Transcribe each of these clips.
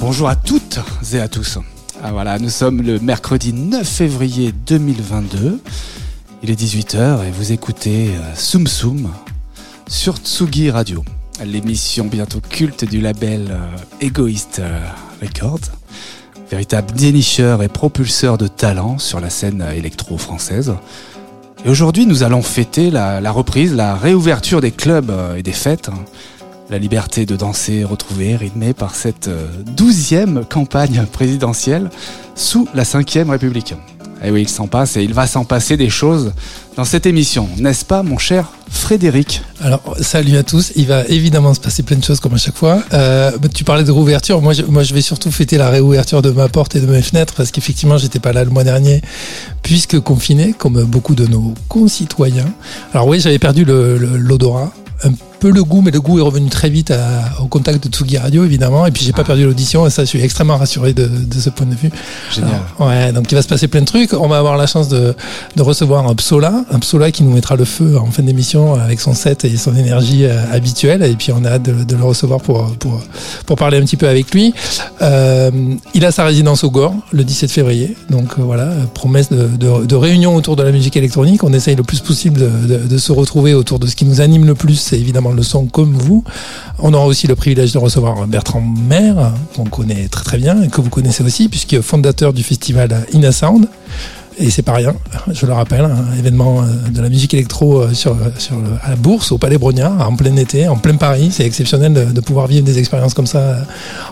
bonjour à toutes et à tous. Ah, voilà, nous sommes le mercredi 9 février 2022. Il est 18h et vous écoutez euh, Soum Soum sur Tsugi Radio, l'émission bientôt culte du label euh, Egoist euh, Records, véritable dénicheur et propulseur de talent sur la scène électro-française. Et aujourd'hui, nous allons fêter la, reprise, la réouverture des clubs euh, et des fêtes. La liberté de danser retrouvée, rythmée par cette euh, douzième campagne présidentielle sous la Ve République. Et oui, il s'en passe et il va s'en passer des choses dans cette émission, n'est-ce pas, mon cher Frédéric? Alors, salut à tous. Il va évidemment se passer plein de choses comme à chaque fois. Euh, bah, tu parlais de réouverture. Moi je, moi, je vais surtout fêter la réouverture de ma porte et de mes fenêtres parce qu'effectivement, j'étais pas là le mois dernier puisque confiné, comme beaucoup de nos concitoyens. Alors oui, j'avais perdu l'odorat. Peu le goût, mais le goût est revenu très vite à- au contact de Tsugi Radio, évidemment. Et puis, j'ai pas perdu l'audition, et ça, je suis extrêmement rassuré de, de ce point de vue. Génial. Alors, ouais, donc il va se passer plein de trucs. On va avoir la chance de, de recevoir un Psola, un Psola qui nous mettra le feu en fin d'émission avec son set et son énergie euh, habituelle. Et puis on a hâte de, de le recevoir pour, pour, pour parler un petit peu avec lui. Euh, il a sa résidence au Gore le 17 février. Donc euh, voilà, promesse de, de, de réunion autour de la musique électronique. On essaye le plus possible de, de, de se retrouver autour de ce qui nous anime le plus, c'est évidemment le son comme vous. On aura aussi le privilège de recevoir Bertrand Maire, qu'on connaît très très bien et que vous connaissez aussi, puisque fondateur du festival Ina Sound. Et c'est pas rien, je le rappelle, un événement euh, de la musique électro euh, sur, à la bourse, au Palais Brognard, en plein été, en plein Paris. C'est exceptionnel de, pouvoir vivre des expériences comme ça euh,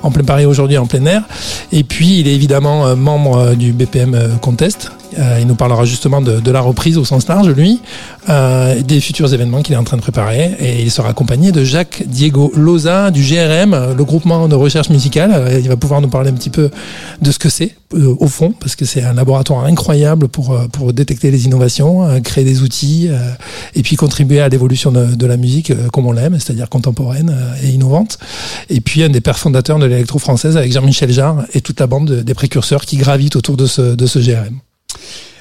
en plein Paris aujourd'hui, en plein air. Et puis, il est évidemment membre du BPM Contest. Euh, il nous parlera justement de, de la reprise au sens large, lui, euh, des futurs événements qu'il est en train de préparer. Et il sera accompagné de Jacques Diego Loza du GRM, le groupement de recherche musicale. Euh, Il va pouvoir nous parler un petit peu de ce que c'est au fond, parce que c'est un laboratoire incroyable pour, pour détecter les innovations, créer des outils et puis contribuer à l'évolution de, de la musique comme on l'aime, c'est-à-dire contemporaine et innovante. Et puis un des pères fondateurs de l'électro-française avec Jean-Michel Jarre et toute la bande de- des précurseurs qui gravitent autour de ce, de ce GRM.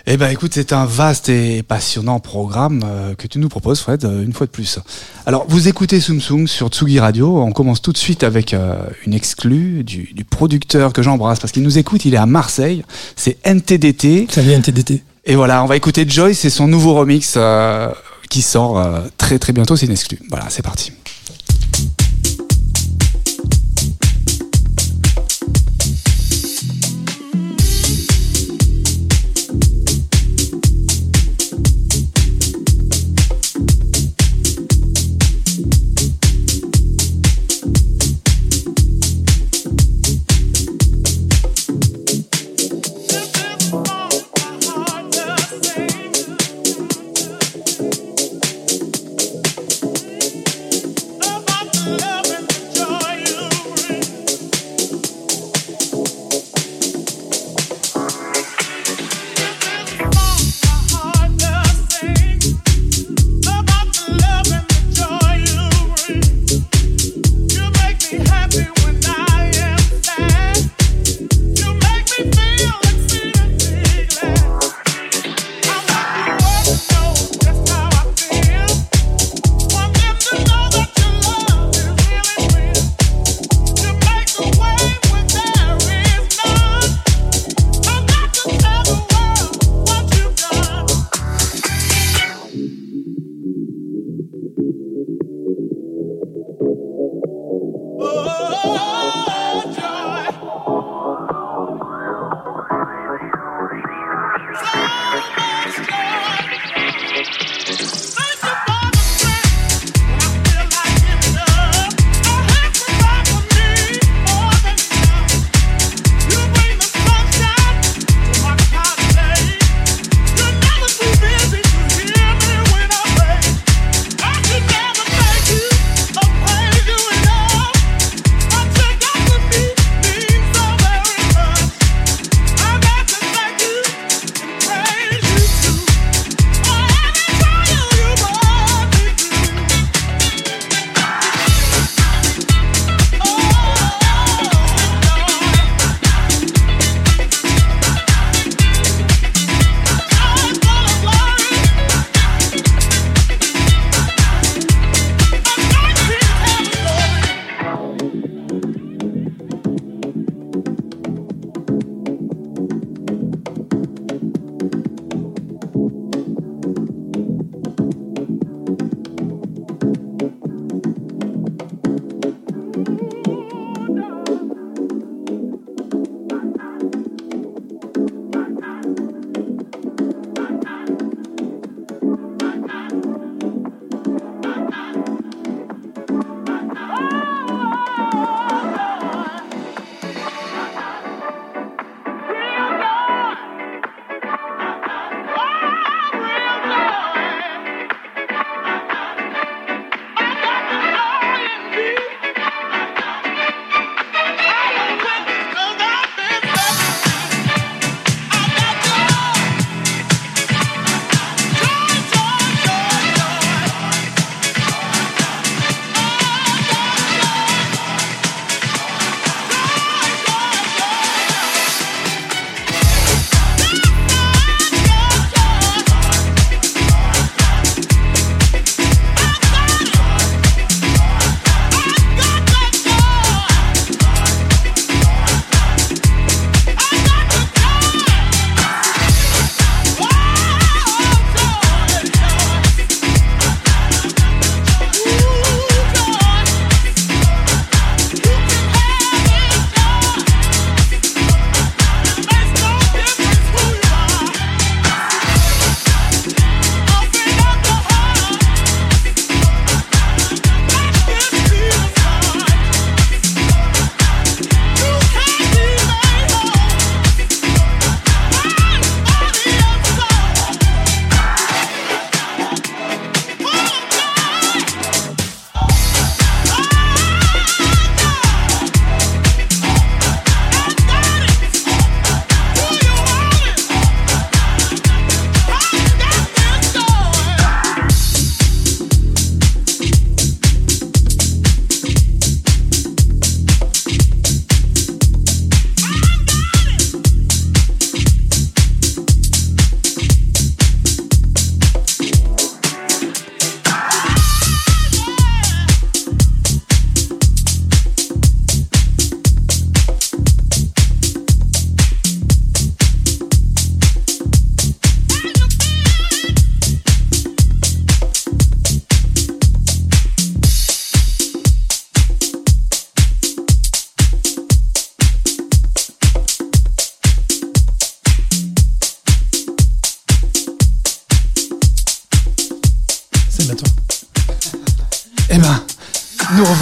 Eh ben écoute, c'est un vaste et passionnant programme euh, que tu nous proposes, Fred, euh, une fois de plus. Alors, vous écoutez Soum sur Tsugi Radio. On commence tout de suite avec euh, une exclue du, du producteur que j'embrasse parce qu'il nous écoute. Il est à Marseille. C'est NTDT. Salut NTDT. Et voilà, on va écouter Joy. C'est son nouveau remix euh, qui sort euh, très très bientôt. C'est une exclue. Voilà, c'est parti.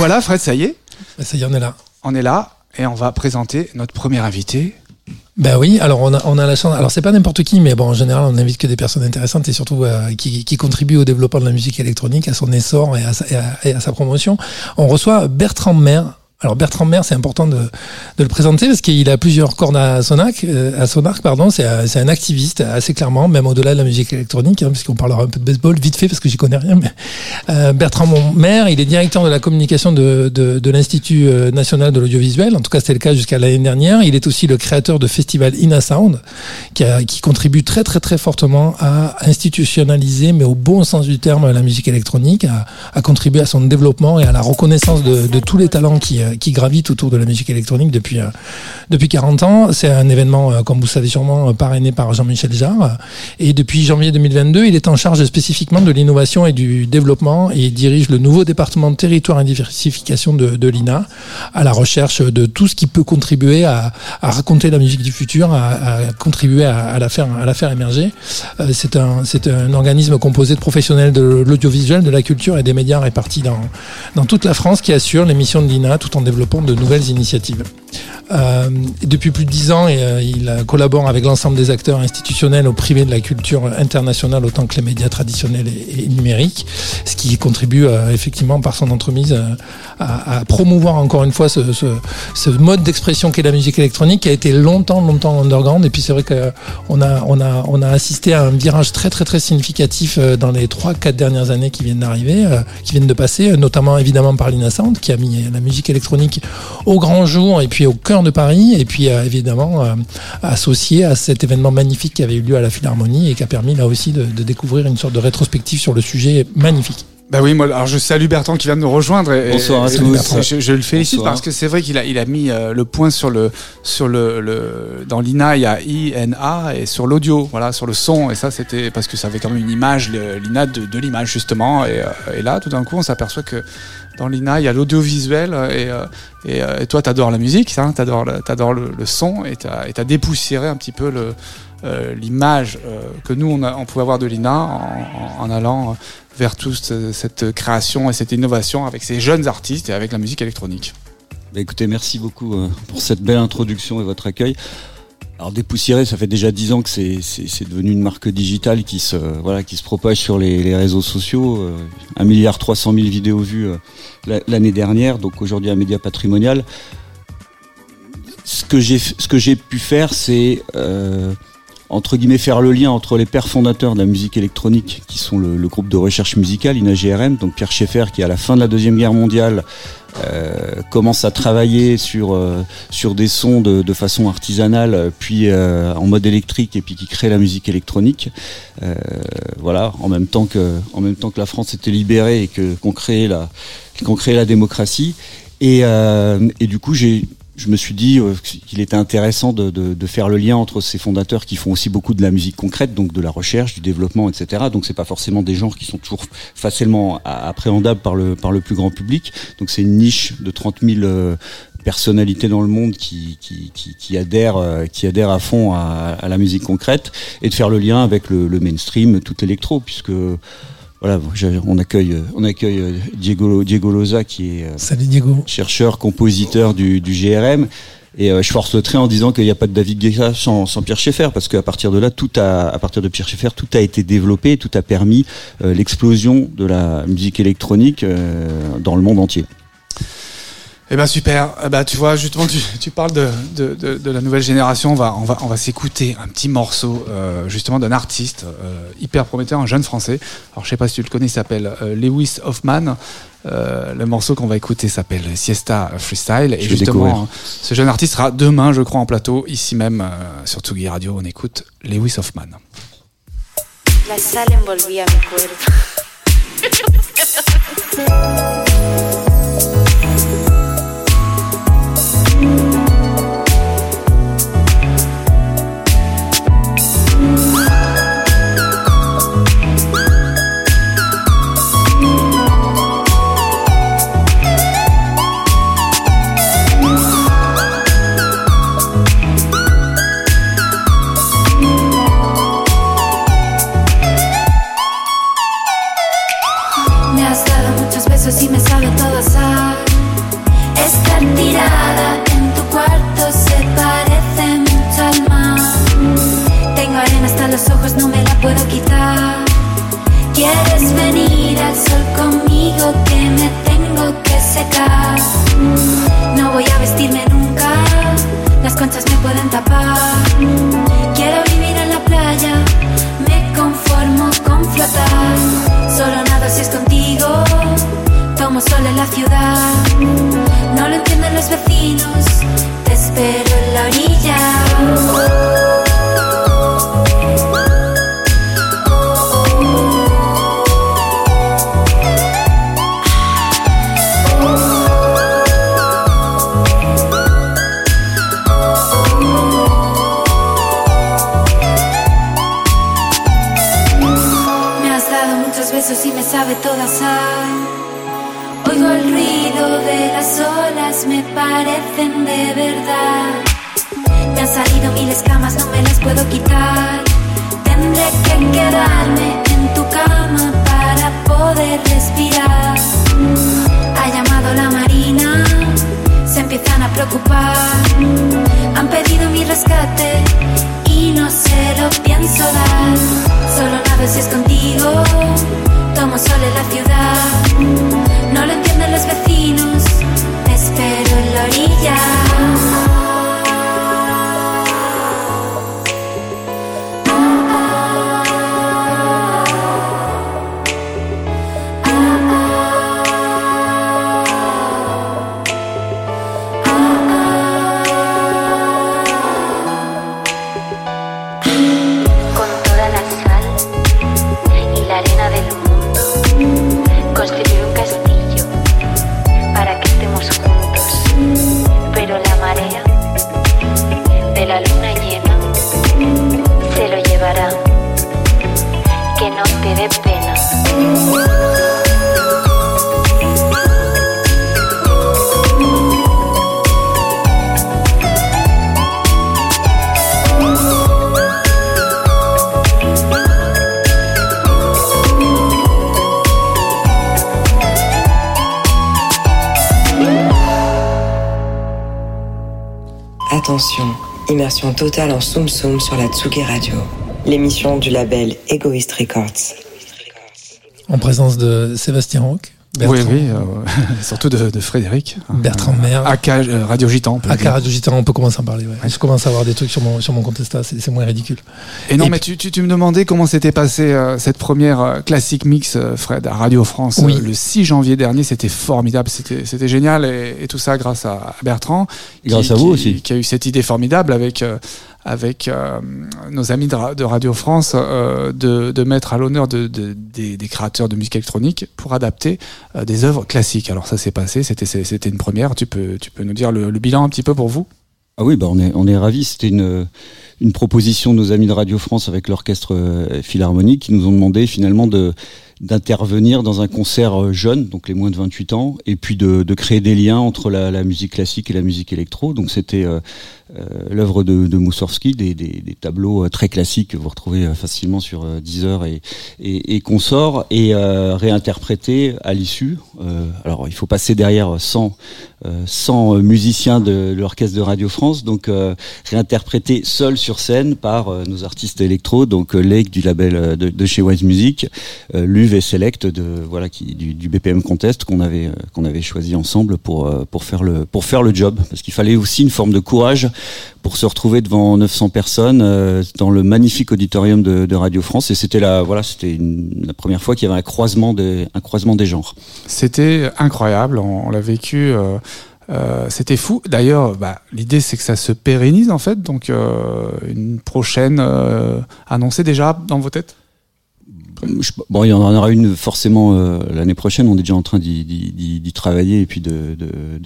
Revoilà, Fred, ça y est. Bah, Ça y est, on est là. On est là et on va présenter notre premier invité. Ben oui, alors on a, on a la chance. Alors c'est pas n'importe qui, mais bon, en général, on n'invite que des personnes intéressantes et surtout euh, qui, qui contribuent au développement de la musique électronique, à son essor et à sa, et à, et à sa promotion. On reçoit Bertrand Maire. Alors Bertrand Maire, c'est important de, de le présenter parce qu'il a plusieurs cordes à son arc. euh, à son arc pardon. C'est un, activiste assez clairement, même au-delà de la musique électronique, hein, puisqu'on parlera un peu de baseball vite fait parce que j'y connais rien. Mais euh, Bertrand Maire, il est directeur de la communication de, de, de l'Institut euh, national de l'audiovisuel. En tout cas, c'était le cas jusqu'à l'année dernière. Il est aussi le créateur de festival Ina Sound, qui, a, qui contribue très très très fortement à institutionnaliser, mais au bon sens du terme, la musique électronique, à, à contribuer à son développement et à la reconnaissance de, de tous les talents qui, euh, qui gravitent autour de la musique électronique depuis, euh, depuis 40 ans. C'est un événement, euh, comme vous savez sûrement, euh, parrainé par Jean-Michel Jarre. Et depuis janvier 2022, il est en charge spécifiquement de l'innovation et du développement il dirige le nouveau département de territoire et diversification de, l'INA à la recherche de tout ce qui peut contribuer à, raconter la musique du futur, à, contribuer à, à la faire, à la faire émerger. Euh, c'est un, c'est un organisme composé de professionnels de l'audiovisuel, de la culture et des médias répartis dans, dans toute la France qui assure les missions de l'INA tout en développant de nouvelles initiatives. Euh, depuis plus de dix ans, euh, il euh, collabore avec l'ensemble des acteurs institutionnels au privé de la culture internationale autant que les médias traditionnels et, numériques, ce qui contribue euh, effectivement par son entremise à, promouvoir encore une fois ce, ce, ce mode d'expression qu'est la musique électronique qui a été longtemps, longtemps underground. Et puis c'est vrai qu'on a, on a, on a assisté à un virage très, très, très significatif dans les trois, quatre dernières années qui viennent d'arriver, qui viennent de passer, notamment évidemment par Lina qui a mis la musique électronique au grand jour et puis au cœur de Paris, et puis euh, évidemment euh, associé à cet événement magnifique qui avait eu lieu à la Philharmonie et qui a permis là aussi de, de découvrir une sorte de rétrospective sur le sujet magnifique. Bah oui, moi, alors je salue Bertrand qui vient de nous rejoindre. Et, Bonsoir à et- tous. et Je, je le félicite Bonsoir. parce que c'est vrai qu'il a, il a mis euh, le point sur le, sur le, le dans l'INA il y a INA et sur l'audio, voilà, sur le son. Et ça, c'était parce que ça avait quand même une image, l'INA de, de l'image justement. Et, euh, et là, tout d'un coup, on s'aperçoit que dans l'INA, il y a l'audiovisuel et, euh, et, euh, et toi, la musique, hein, t'adores, le, t'adores le, son et t'as, et t'as dépoussiéré un petit peu euh, l'image que nous on, pouvait avoir de l'INA en, allant vers toute cette création et cette innovation avec ces jeunes artistes et avec la musique électronique. Bah, écoutez, merci beaucoup pour cette belle introduction et votre accueil. Alors dépoussiéré, ça fait déjà dix ans que c'est devenu une marque digitale qui se voilà qui se propage sur les, réseaux sociaux. Euh, Un milliard trois cent mille vidéos vues euh, la- l'année dernière, donc aujourd'hui un média patrimonial. Ce que j'ai ce que j'ai pu faire, c'est euh, entre guillemets faire le lien entre les pères fondateurs de la musique électronique, qui sont le, le groupe de recherche musicale INAGRM, donc Pierre Schaeffer, qui à la fin de la deuxième guerre mondiale euh, commence à travailler sur euh, sur des sons de, façon artisanale, euh, puis en mode électrique, et puis qui crée la musique électronique. Voilà, en même temps que en même temps que la France était libérée et que qu'on créait la qu'on la démocratie. Et, et du coup, j'ai je me suis dit euh, qu'il était intéressant de, faire le lien entre ces fondateurs qui font aussi beaucoup de la musique concrète, donc de la recherche, du développement, etc. Donc c'est pas forcément des genres qui sont toujours facilement appréhendables par le plus grand public. Donc c'est une niche de 30 000 euh, personnalités dans le monde qui qui, qui, adhèrent euh, qui adhèrent à fond à, la musique concrète et de faire le lien avec le, le mainstream, tout électro, puisque voilà, on accueille euh, on accueille euh, Diego Diego Loza qui est euh, Salut Diego. chercheur, compositeur du, du GRM. Et euh, je force le trait en disant qu'il n'y a pas de David Guetta sans, sans Pierre Schaeffer, parce qu'à partir de là, tout a, à partir de Pierre Schaeffer, tout a été développé, tout a permis euh, l'explosion de la musique électronique euh, dans le monde entier. Eh ben super. Eh ben tu vois justement tu, tu parles de, de, de, de la nouvelle génération. On va on va on va s'écouter un petit morceau euh, justement d'un artiste euh, hyper prometteur, un jeune français. Alors je sais pas si tu le connais, il s'appelle euh, Lewis Hoffman. Euh, le morceau qu'on va écouter s'appelle Siesta Freestyle et Je vais découvrir. justement ce jeune artiste sera demain je crois en plateau ici même euh, sur Tsugi Radio. On écoute Lewis Hoffman. La sal envolvía mi cuerpo. ¿Quieres venir al sol conmigo que me tengo que secar? No voy a vestirme nunca, las conchas me pueden tapar. Quiero vivir en la playa, me conformo con flotar. Solo nado si es contigo, tomo sol en la ciudad. No lo entienden los vecinos, te espero en la orilla. Sabe toda. Oigo el ruido de las olas, me parecen de verdad. Me han salido mil escamas, no me las puedo quitar. Tendré que quedarme en tu cama para poder respirar. Ha llamado la marina, se empiezan a preocupar. Han pedido mi rescate y no se lo pienso dar. Solo nado si es contigo, tomo sol en la ciudad. No lo entienden los vecinos, espero en la orilla. Totale en Soum Soum sur la Tsugi Radio, l'émission du label Egoist Records. En présence de Sébastien Roch, Bertrand, oui, euh, surtout de, de Frédéric. Bertrand Mer. AK euh, Radio Gitan. on peut le dire. Radio Gitan, on peut commencer à en parler. Ouais. Je commence à avoir des trucs sur mon, sur mon compte Insta, c'est c'est moins ridicule. Et non, Et mais tu, tu, tu me demandais comment s'était passé euh, cette première euh, classique mix, euh, Fred, à Radio France, Oui. euh, le 6 janvier dernier. C'était formidable, c'était c'était génial. Et, et tout ça grâce à, Bertrand. Grâce qui- à vous qui- aussi. Qui a eu cette idée formidable avec, euh, avec euh, nos amis de, Ra- de Radio France euh, de, de mettre à l'honneur de, de- des, créateurs de musique électronique pour adapter euh, des œuvres classiques. Alors ça s'est passé, c'était une première. Tu peux, tu peux nous dire le, bilan un petit peu pour vous? Ah oui, bah on est on est ravis. C'était une une proposition de nos amis de Radio France avec l'orchestre euh, philharmonique qui nous ont demandé finalement de d'intervenir dans un concert jeune, donc les moins de 28 ans, et puis de, de créer des liens entre la, musique classique et la musique électro. Donc c'était l'œuvre de, de Moussorski, des, des, des tableaux euh, très classiques que vous retrouvez euh, facilement sur euh, Deezer et, et, et consorts, et euh, réinterprétés à l'issue. Euh, alors il faut passer derrière 100, euh, 100 musiciens de, l'orchestre de Radio France, donc euh, réinterprétés seuls sur scène par euh, nos artistes électro, donc euh, Lake du label euh, de, de chez Wise Music, euh, Luve et Select de voilà qui du, du BPM Contest qu'on avait euh, qu'on avait choisi ensemble pour euh, pour faire le pour faire le job. Parce qu'il fallait aussi une forme de courage pour se retrouver devant 900 personnes euh, dans le magnifique auditorium de, Radio France et c'était la voilà c'était la première fois qu'il y avait un croisement des un croisement des genres. C'était incroyable, on, l'a vécu. euh, euh, c'était fou. D'ailleurs, bah, l'idée c'est que ça se pérennise en fait. Donc une prochaine annoncée déjà dans vos têtes? Bon, il y en aura une forcément euh, l'année prochaine. On est déjà en train d'y- travailler et puis de,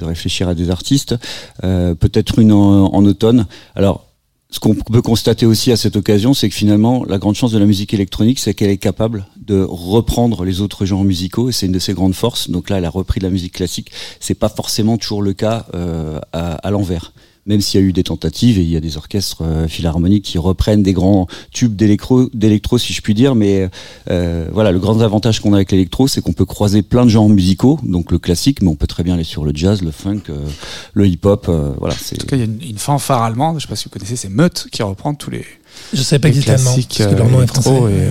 réfléchir à des artistes. Euh, Peut-être une en, automne. Alors, ce qu'on peut constater aussi à cette occasion, c'est que finalement, la grande chance de la musique électronique, c'est qu'elle est capable de reprendre les autres genres musicaux, et c'est une de ses grandes forces. Donc là, elle a repris de la musique classique. C'est pas forcément toujours le cas euh, à l'envers. Même s'il y a eu des tentatives et il y a des orchestres euh, philharmoniques qui reprennent des grands tubes d'électro, d'électro si je puis dire. Mais euh, voilà, le grand avantage qu'on a avec l'électro, c'est qu'on peut croiser plein de genres musicaux, donc le classique, mais on peut très bien aller sur le jazz, le funk, euh, le hip-hop. euh, voilà, c'est En tout cas, il y a une, une fanfare allemande, je sais pas si vous connaissez, c'est Meute qui reprend tous les, Je savais pas étaient allemands, classiques parce que leur nom est français. euh,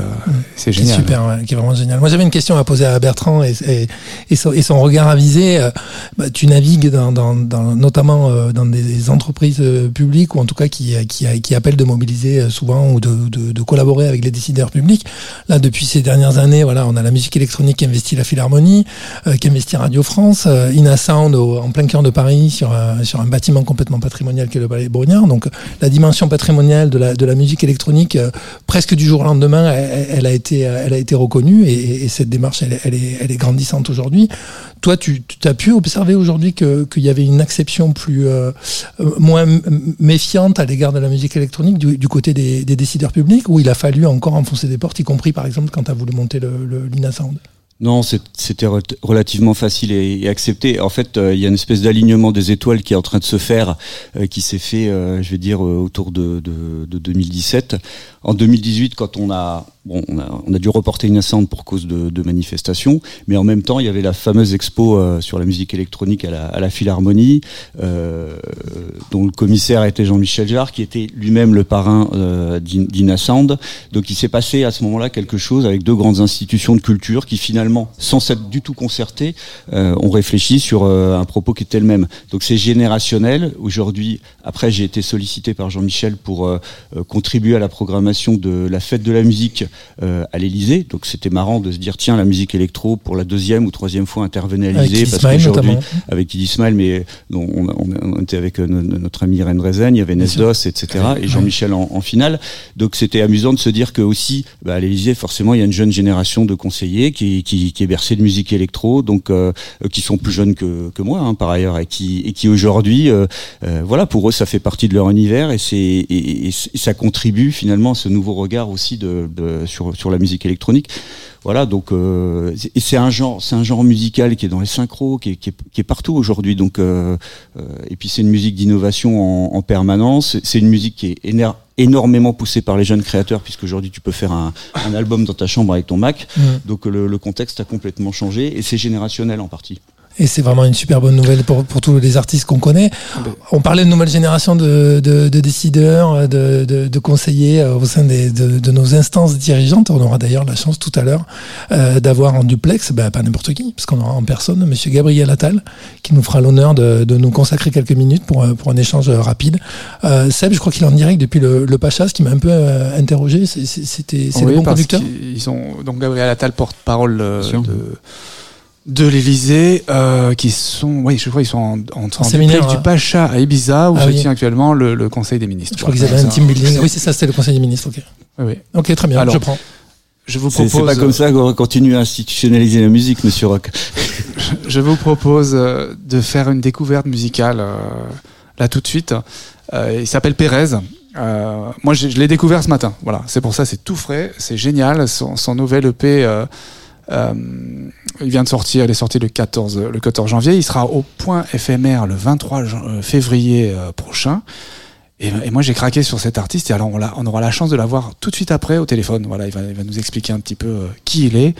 c'est Qui est génial. super, ouais, qui est vraiment génial. Moi, j'avais une question à poser à Bertrand et, et, et, son, et son regard avisé. euh, bah, tu navigues dans, dans, dans, notamment euh, dans des entreprises euh, publiques ou en tout cas qui, qui, qui appellent de mobiliser euh, souvent ou de, de, de collaborer avec les décideurs publics. Là, depuis ces dernières années, voilà, on a la musique électronique qui investit la Philharmonie, euh, qui investit Radio France, euh, Ina Sound au- en plein cœur de Paris sur un, sur un bâtiment complètement patrimonial qui est le Palais Brognard. Donc, la dimension patrimoniale de la, de la musique électronique, euh, presque du jour au lendemain, elle, a été, elle a été reconnue et, et cette démarche, elle, est- elle, est, grandissante aujourd'hui. Toi, tu, as pu observer aujourd'hui que- qu'il y avait une acception plus euh, euh, moins méfiante à l'égard de la musique électronique du, côté des, décideurs publics, où il a fallu encore enfoncer des portes, y compris par exemple quand tu as voulu monter le, le l'INA Sound. Non, c'était re- relativement facile et, accepté. En fait, euh, il y a une espèce d'alignement des étoiles qui est en train de se faire, euh, qui s'est fait, euh, je vais dire, autour de, de, de 2017. En 2018, quand on a, bon, on a, on a dû reporter une pour cause de, de manifestations, mais en même temps, il y avait la fameuse expo euh, sur la musique électronique à la, à la Philharmonie, euh, dont le commissaire était Jean-Michel Jarre, qui était lui-même le parrain euh, d'In- d'Ina Sound. Donc il s'est passé à ce moment-là quelque chose avec deux grandes institutions de culture qui finalement, sans s'être du tout concertées, euh, ont réfléchi sur euh, un propos qui était le même. Donc c'est générationnel. Aujourd'hui, après j'ai été sollicité par Jean-Michel pour euh, contribuer à la programmation de la fête de la musique euh, à l'Élysée. Donc c'était marrant de se dire tiens la musique électro pour la deuxième ou troisième fois intervenait à Kid parce Smile qu'aujourd'hui notamment. avec Kid Ismail, mais on, on- on était avec euh, no- no- notre ami Irène Rezen, il y avait. Nesdos, etc. Et Jean-Michel en, en finale. Donc c'était amusant de se dire que aussi, bah, à l'Élysée, forcément, il y a une jeune génération de conseillers qui, qui, qui est bercée de musique électro, donc euh, qui sont plus jeunes que, que moi, hein, par ailleurs, et qui, et qui aujourd'hui, euh, voilà, pour eux, ça fait partie de leur univers et, c'est, et, ça contribue finalement ce nouveau regard aussi de, de- sur, sur la musique électronique. Voilà, donc euh, c'est un genre, c'est un genre musical qui est dans les synchros, qui est, qui est, qui est partout aujourd'hui. Donc euh, euh, et puis c'est une musique d'innovation en, en permanence. C'est une musique qui est éner- énormément poussée par les jeunes créateurs, puisque aujourd'hui tu peux faire un, un album dans ta chambre avec ton Mac. Mm. Donc le, le contexte a complètement changé et c'est générationnel en partie. Et c'est vraiment une super bonne nouvelle pour, pour tous les artistes qu'on connaît. On parlait de nouvelle génération de, de, de décideurs, de, de, de conseillers euh, au sein des, de, de nos instances dirigeantes. On aura d'ailleurs la chance tout à l'heure euh, d'avoir en duplex, bah, pas n'importe qui, parce qu'on aura en personne Monsieur Gabriel Attal, qui nous fera l'honneur de, de nous consacrer quelques minutes pour, euh, pour un échange rapide. Euh, Seb, je crois qu'il est en direct depuis le, le Pacha, ce qui m'a un peu euh, interrogé. C'est- c'est- C'était c'est Oui, le bon parce conducteur? qu'ils ont donc Gabriel Attal porte-parole euh, de de l'Élysée, euh, qui sont, oui, je crois, ils sont en, en, en séminaire, du Pacha à Ibiza, où Ah se oui. tient actuellement le, le Conseil des ministres. Je crois qu'ils avaient un team building. Oui, c'est ça, c'était le Conseil des ministres. Ok, Oui, oui. ok, très bien, Alors, je prends. Je vous propose, c'est pas comme ça qu'on continue à institutionnaliser la musique, Monsieur Rock. je vous propose euh, de faire une découverte musicale euh, là tout de suite. Euh, il s'appelle Pérez. Euh, moi, je, je l'ai découvert ce matin. Voilà, c'est pour ça, c'est tout frais, c'est génial. Son, son nouvel EP, euh, il vient de sortir. Il est sorti le 14, le 14 janvier. Il sera au point éphémère le 23 jan- euh, février euh, prochain. Et, moi, j'ai craqué sur cet artiste. Et alors, on, aura la chance de l'avoir tout de suite après au téléphone. Voilà, il va, nous expliquer un petit peu qui il est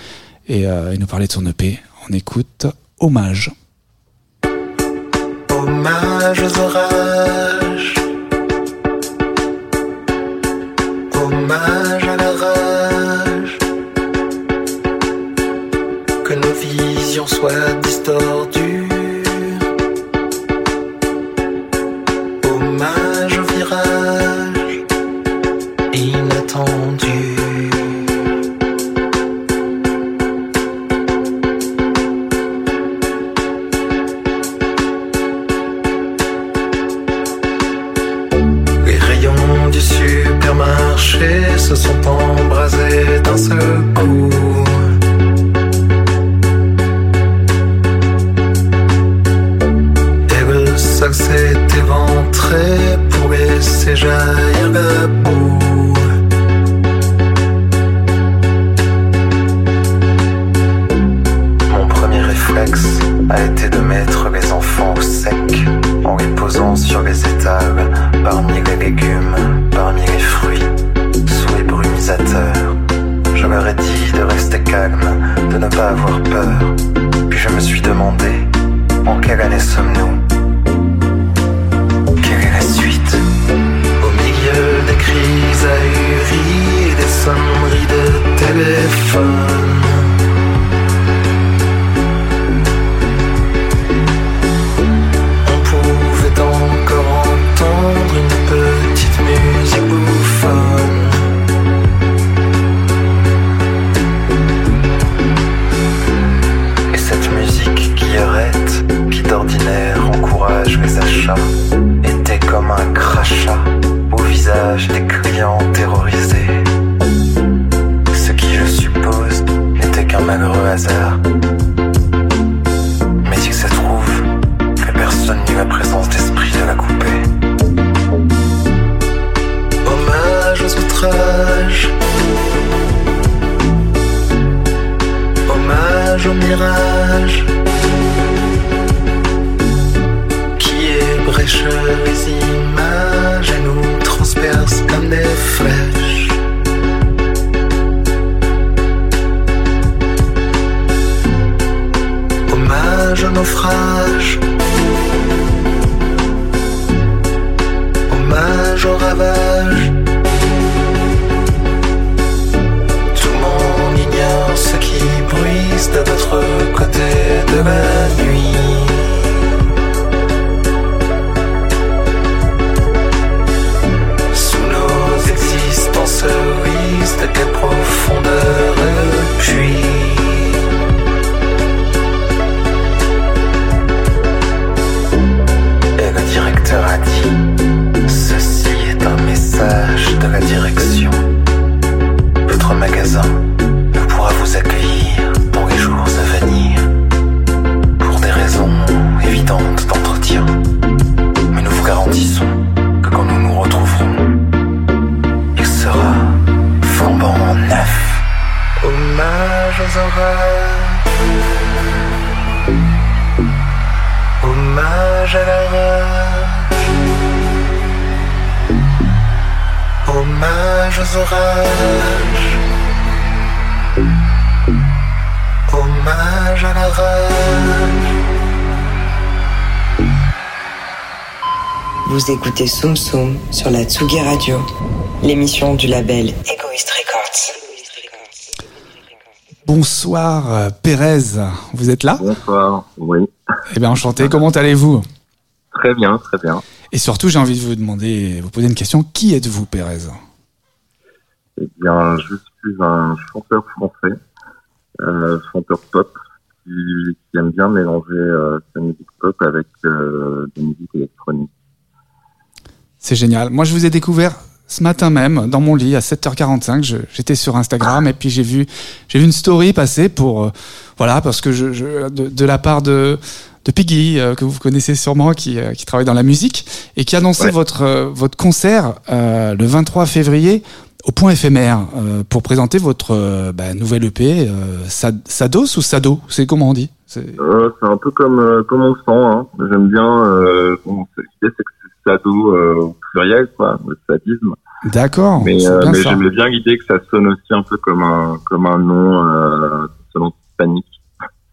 et, et nous parler de son EP. On écoute Hommage. Hommage aux orages. Hommage visions soient distordues. Hommage au virage inattendu. Tsugi Radio, l'émission du label Egoist Records. Bonsoir euh, Pérez, vous êtes là? Bonsoir, oui. Eh bien enchanté, comment allez-vous? Très bien, très bien. Et surtout j'ai envie de vous demander, vous poser une question, qui êtes-vous Pérez? Eh bien, je suis un chanteur français, euh, chanteur pop, qui, qui aime bien mélanger euh, sa musique pop avec euh, des musiques électroniques. C'est génial. Moi je vous ai découvert ce matin même dans mon lit à 7h45, je- j'étais sur Instagram et puis j'ai vu j'ai vu une story passer pour euh, voilà parce que je, je- de, de la part de de Piggy euh, que vous connaissez sûrement qui euh, qui travaille dans la musique et qui annonçait Ouais. votre votre concert euh, le 23 février au point éphémère euh, pour présenter votre bah, nouvelle EP euh, Sad- Sados ou Sado, c'est comment on dit? C'est- Euh, un peu comme comme on sent. Hein. J'aime bien. Euh, bon, c'est- sado euh, au pluriel, quoi, le sadisme. D'accord, Mais, euh, mais j'aimais bien l'idée que ça sonne aussi un peu comme un comme un nom euh, selon hispanique.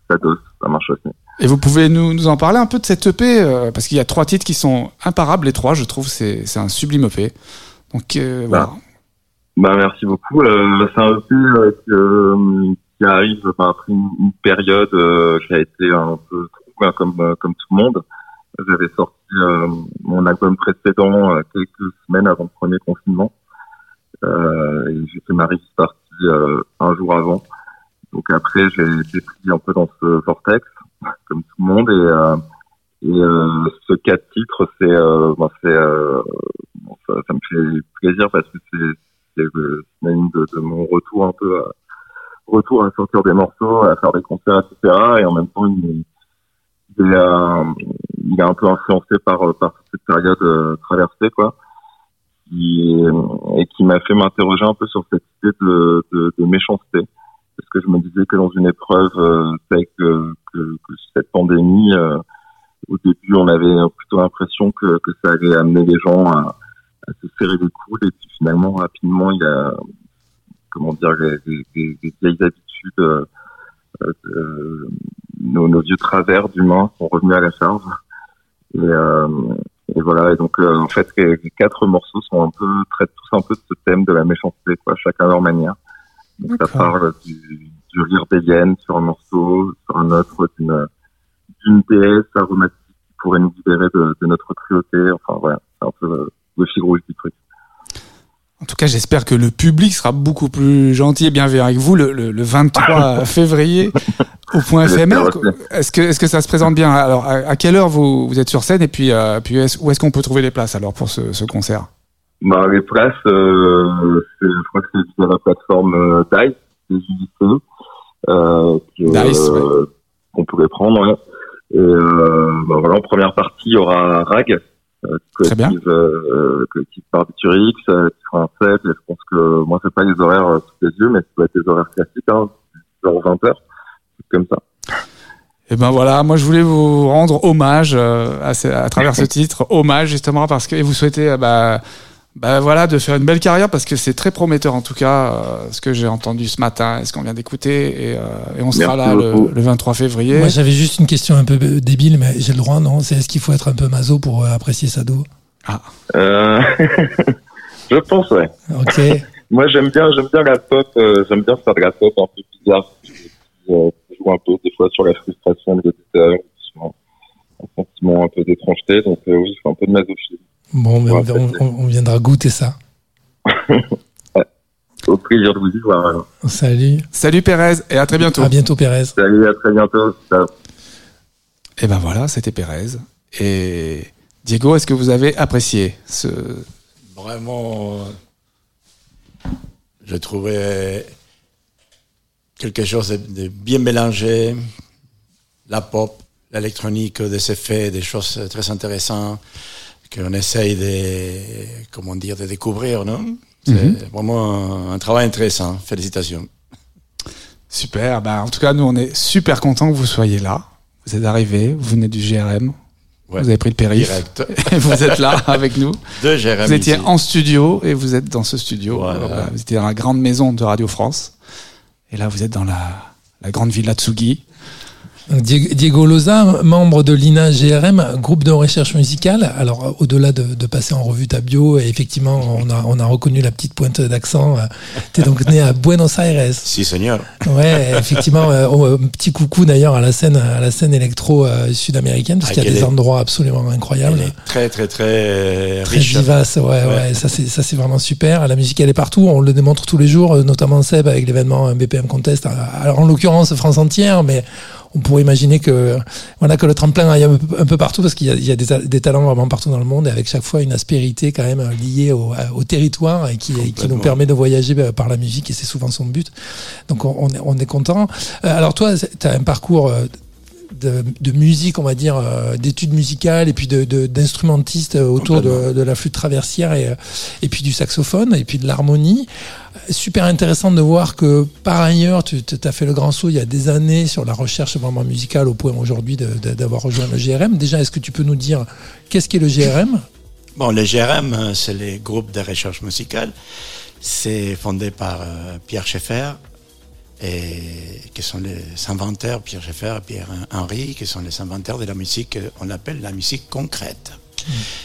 Sados, ça marche aussi. Et vous pouvez nous, nous en parler un peu de cette EP euh, parce qu'il y a trois titres qui sont imparables, les trois, je trouve, c'est un sublime EP. Donc euh, voilà. Bah merci beaucoup. Euh, c'est un EP qui, arrive bah, après une, une période qui a été un peu trouble hein, comme comme tout le monde. J'avais sorti euh, mon album précédent euh, quelques semaines avant le premier confinement. Euh, et j'ai fait ma release partie euh, un jour avant. Donc après j'ai été pris un peu dans ce vortex comme tout le monde et euh, et euh, ce quatre titres c'est bah, c'est bon, ça, ça me fait plaisir parce que c'est c'est le de, de mon retour un peu à, retour à sortir des morceaux, à faire des concerts, etc. Et en même temps, il, il, est, euh, il est un peu influencé par, par cette période euh, traversée, quoi. Qui, et qui m'a fait m'interroger un peu sur cette idée de, de, de méchanceté. Parce que je me disais que dans une épreuve euh, telle que, que, que cette pandémie, euh, au début, on avait plutôt l'impression que, que ça allait amener les gens à, à se serrer les coudes et puis finalement rapidement il y a comment dire des, des, des- vieilles habitudes euh, nos, nos vieux travers d'humains sont revenus à la charge. Et, euh, et voilà. Et donc euh, en fait les, les quatre morceaux sont un peu traitent tous un peu de ce thème de la méchanceté quoi chacun à leur manière. Donc ça parle du, du rire des hyènes sur un morceau sur un autre d'une d'une déesse aromatique qui pourrait nous libérer de, de notre cruauté. Enfin voilà. C'est un peu euh, le fil rouge du truc En tout cas, j'espère que le public sera beaucoup plus gentil et bienveillant avec vous le, le, le 23 février au point éphémère. Est-ce que, est-ce que ça se présente bien Alors, à, à quelle heure vous, vous êtes sur scène et puis, euh, puis où est-ce qu'on peut trouver les places alors pour ce, ce concert? Bah, les places, euh, je crois que c'est via la plateforme euh, Dice, des UDC, euh, que, Dice, euh, qu'on pourrait prendre. ouais. Et euh, bah, voilà, en première partie, il y aura Rag, euh, Très bien. collective, euh, collective Barbiturix, euh. Et je pense que moi, c'est pas les horaires euh, sous les yeux, mais ça doit être des horaires classiques, hein, genre 20 heures, comme ça. Et ben voilà, moi je voulais vous rendre hommage euh, à, à travers ce titre, hommage justement parce que et vous souhaitez euh, bah, bah voilà de faire une belle carrière parce que c'est très prometteur en tout cas euh, ce que j'ai entendu ce matin et ce qu'on vient d'écouter et, euh, et on sera Merci là le, beaucoup. le 23 février. Moi, j'avais juste une question un peu débile, mais j'ai le droit, non? C'est est-ce qu'il faut être un peu maso pour euh, apprécier Sado Euh, je pense, ouais. Ok. Moi, j'aime bien, j'aime bien la pop. euh, j'aime bien faire de la pop un peu bizarre, qui, joue un peu des fois sur la frustration de l'auditeur, un, sentiment un peu d'étrangeté. Donc euh, oui, c'est un peu de masochisme. Bon, mais on, Ouais, on- on- on viendra goûter ça. Au plaisir de vous y voir. alors. Salut. Salut Pérez et à très bientôt. À bientôt, Pérez. Salut, à très bientôt. Ciao. Et ben voilà, c'était Pérez. Et Diego, est-ce que vous avez apprécié ce Vraiment, euh, je trouvais quelque chose de bien mélangé, la pop, l'électronique, des effets, des choses très intéressantes qu'on essaye de, comment dire, de découvrir, non? C'est Mhm. vraiment un travail intéressant. Félicitations. Super. Bah, en tout cas, nous, on est super contents que vous soyez là. Vous êtes arrivés, vous venez du GRM, Ouais. vous avez pris le périph. Et vous êtes là avec nous. De Jérém Vous étiez ici. en studio et vous êtes dans ce studio. Voilà. Euh, Vous étiez dans la grande maison de Radio France. Et là, vous êtes dans la, la grande villa Tsugi. Diego Loza, membre de l'INA GRM, groupe de recherche musicale. Alors, euh, au-delà de, de passer en revue ta bio, et effectivement, on a, on a reconnu la petite pointe d'accent. Tu es donc né à Buenos Aires. Si, Seigneur. Ouais, effectivement, euh, oh, un petit coucou d'ailleurs à la scène, à la scène électro euh, sud-américaine, parce Ah, qu'il y a des est- endroits absolument incroyables. Elle est très, très, très Très riche. vivace, ouais, ouais, Ouais. ça c'est ça c'est vraiment super. La musique elle est partout, on le démontre tous les jours, euh, notamment Seb avec l'événement BPM Contest. Alors en l'occurrence France entière, mais on pourrait imaginer que voilà que le tremplin aille un peu, un peu partout parce qu'il y a, il y a des, ta- des talents vraiment partout dans le monde et avec chaque fois une aspérité quand même liée au, territoire et qui, qui nous permet de voyager bah, par la musique et c'est souvent son but. Donc on, on est, on est content. Euh, alors toi, tu as un parcours euh, de, de musique, on va dire, euh, d'études musicales et puis de, de- d'instrumentistes euh, autour de, de la flûte traversière et, et puis du saxophone et puis de l'harmonie. Super intéressant de voir que par ailleurs, tu as fait le grand saut il y a des années sur la recherche vraiment musicale au point aujourd'hui d'avoir rejoint le GRM. Déjà, est-ce que tu peux nous dire qu'est-ce qu'est le GRM Bon, le GRM, euh, c'est les groupes de recherche musicale. C'est fondé par euh, Pierre Schaeffer, et qui sont les inventeurs, Pierre Schaeffer et Pierre Henry, qui sont les inventeurs de la musique qu'on appelle la musique concrète.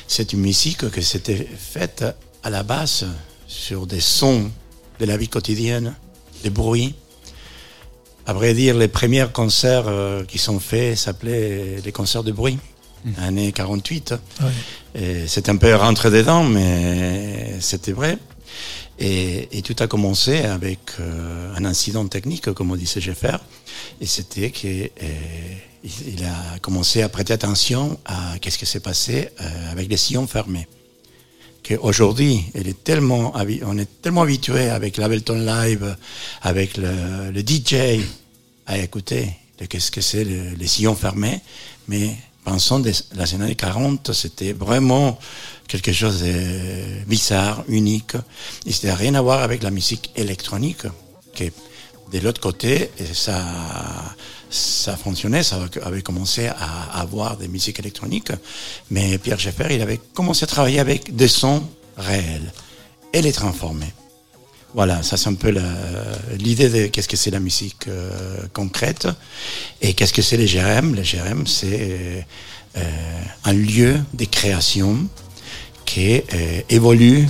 C'est une musique que s'était faite à la base sur des sons de la vie quotidienne, des bruits. À vrai dire, les premiers concerts euh, qui sont faits s'appelaient les concerts de bruit, année 48. Ouais. Et C'est un peu rentré dedans, mais c'était vrai. Et, et tout a commencé avec euh, un incident technique, comme on disait Jeffer. Et c'était qu'il il a commencé à prêter attention à qu'est-ce qui s'est passé euh, avec les sillons fermés. Qu'aujourd'hui, on est tellement habitué avec l'Ableton Live, avec le, DJ, à écouter qu'est-ce que c'est le- les sillons fermés. Mais pensons des les années 40, c'était vraiment quelque chose de bizarre, unique. Et c'était rien à voir avec la musique électronique, qui de l'autre côté, ça, ça fonctionnait, ça avait commencé à avoir des musiques électroniques. Mais Pierre Schaeffer, il avait commencé à travailler avec des sons réels et les transformer. Voilà, ça c'est un peu l'idée de qu'est-ce que c'est la musique euh, concrète et qu'est-ce que c'est les GRM. Les GRM, c'est euh, un lieu de création qui euh, évolue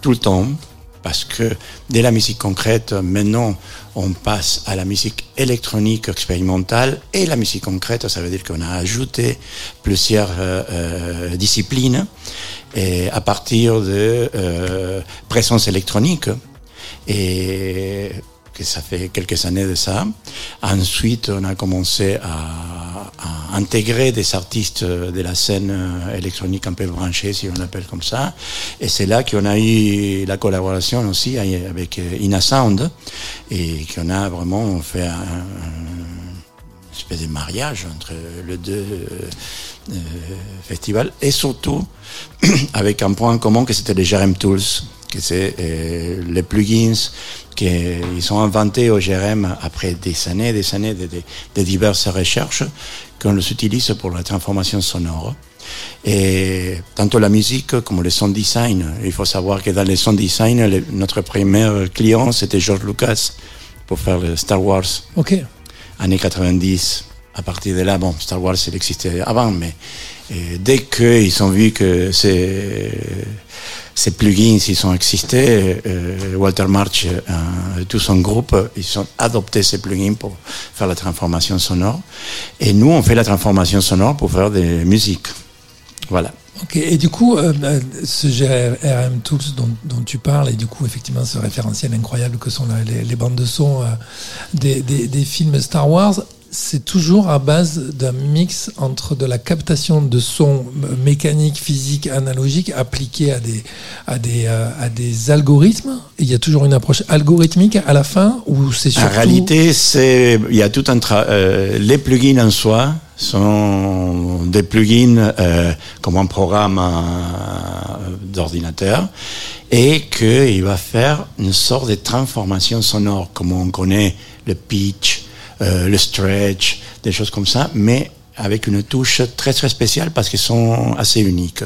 tout le temps parce que dès la musique concrète, maintenant, on passe à la musique électronique expérimentale. Et la musique concrète, ça veut dire qu'on a ajouté plusieurs euh, euh, disciplines. À partir de euh, présence électronique. Et que ça fait quelques années de ça. Ensuite, on a commencé à, intégrer des artistes de la scène euh, électronique un peu branchée, si on l'appelle comme ça. Et c'est là qu'on a eu la collaboration aussi avec euh, Ina Sound et qu'on a vraiment fait un, espèce de mariage entre les deux euh, euh, festivals et surtout avec un point commun que c'était les GRM Tools, que c'est euh, les plugins qu'ils sont inventés au GRM après des années et des années de, de- de diverses recherches qu'on les utilise pour la transformation sonore. Et tantôt la musique comme le sound design. Il faut savoir que dans le sound design, le- notre premier client, c'était George Lucas pour faire le Star Wars Ok. années 90. À partir de là, bon, Star Wars, il existait avant, mais euh, dès qu'ils ont vu que ces, ces plugins, ils ont existé, euh, Walter March euh, tout son groupe, ils ont adopté ces plugins pour faire la transformation sonore. Et nous, on fait la transformation sonore pour faire des musiques. Voilà. Ok, et du coup, euh, euh, ce GRM Tools dont, tu parles, et du coup, effectivement, ce référentiel incroyable que sont les, bandes de son des films Star Wars, c'est toujours à base d'un mix entre de la captation de son euh, mécanique, physique, analogique appliqué à des, à des, euh, à des algorithmes. Il y a toujours une approche algorithmique à la fin, ou c'est surtout... En réalité, c'est il y a tout un tra- euh, les plugins en soi sont des plugins euh, comme un programme euh, d'ordinateur et qu'il va faire une sorte de transformation sonore comme on connaît le pitch, euh, le stretch, des choses comme ça, mais avec une touche très très spéciale parce qu'ils sont assez uniques.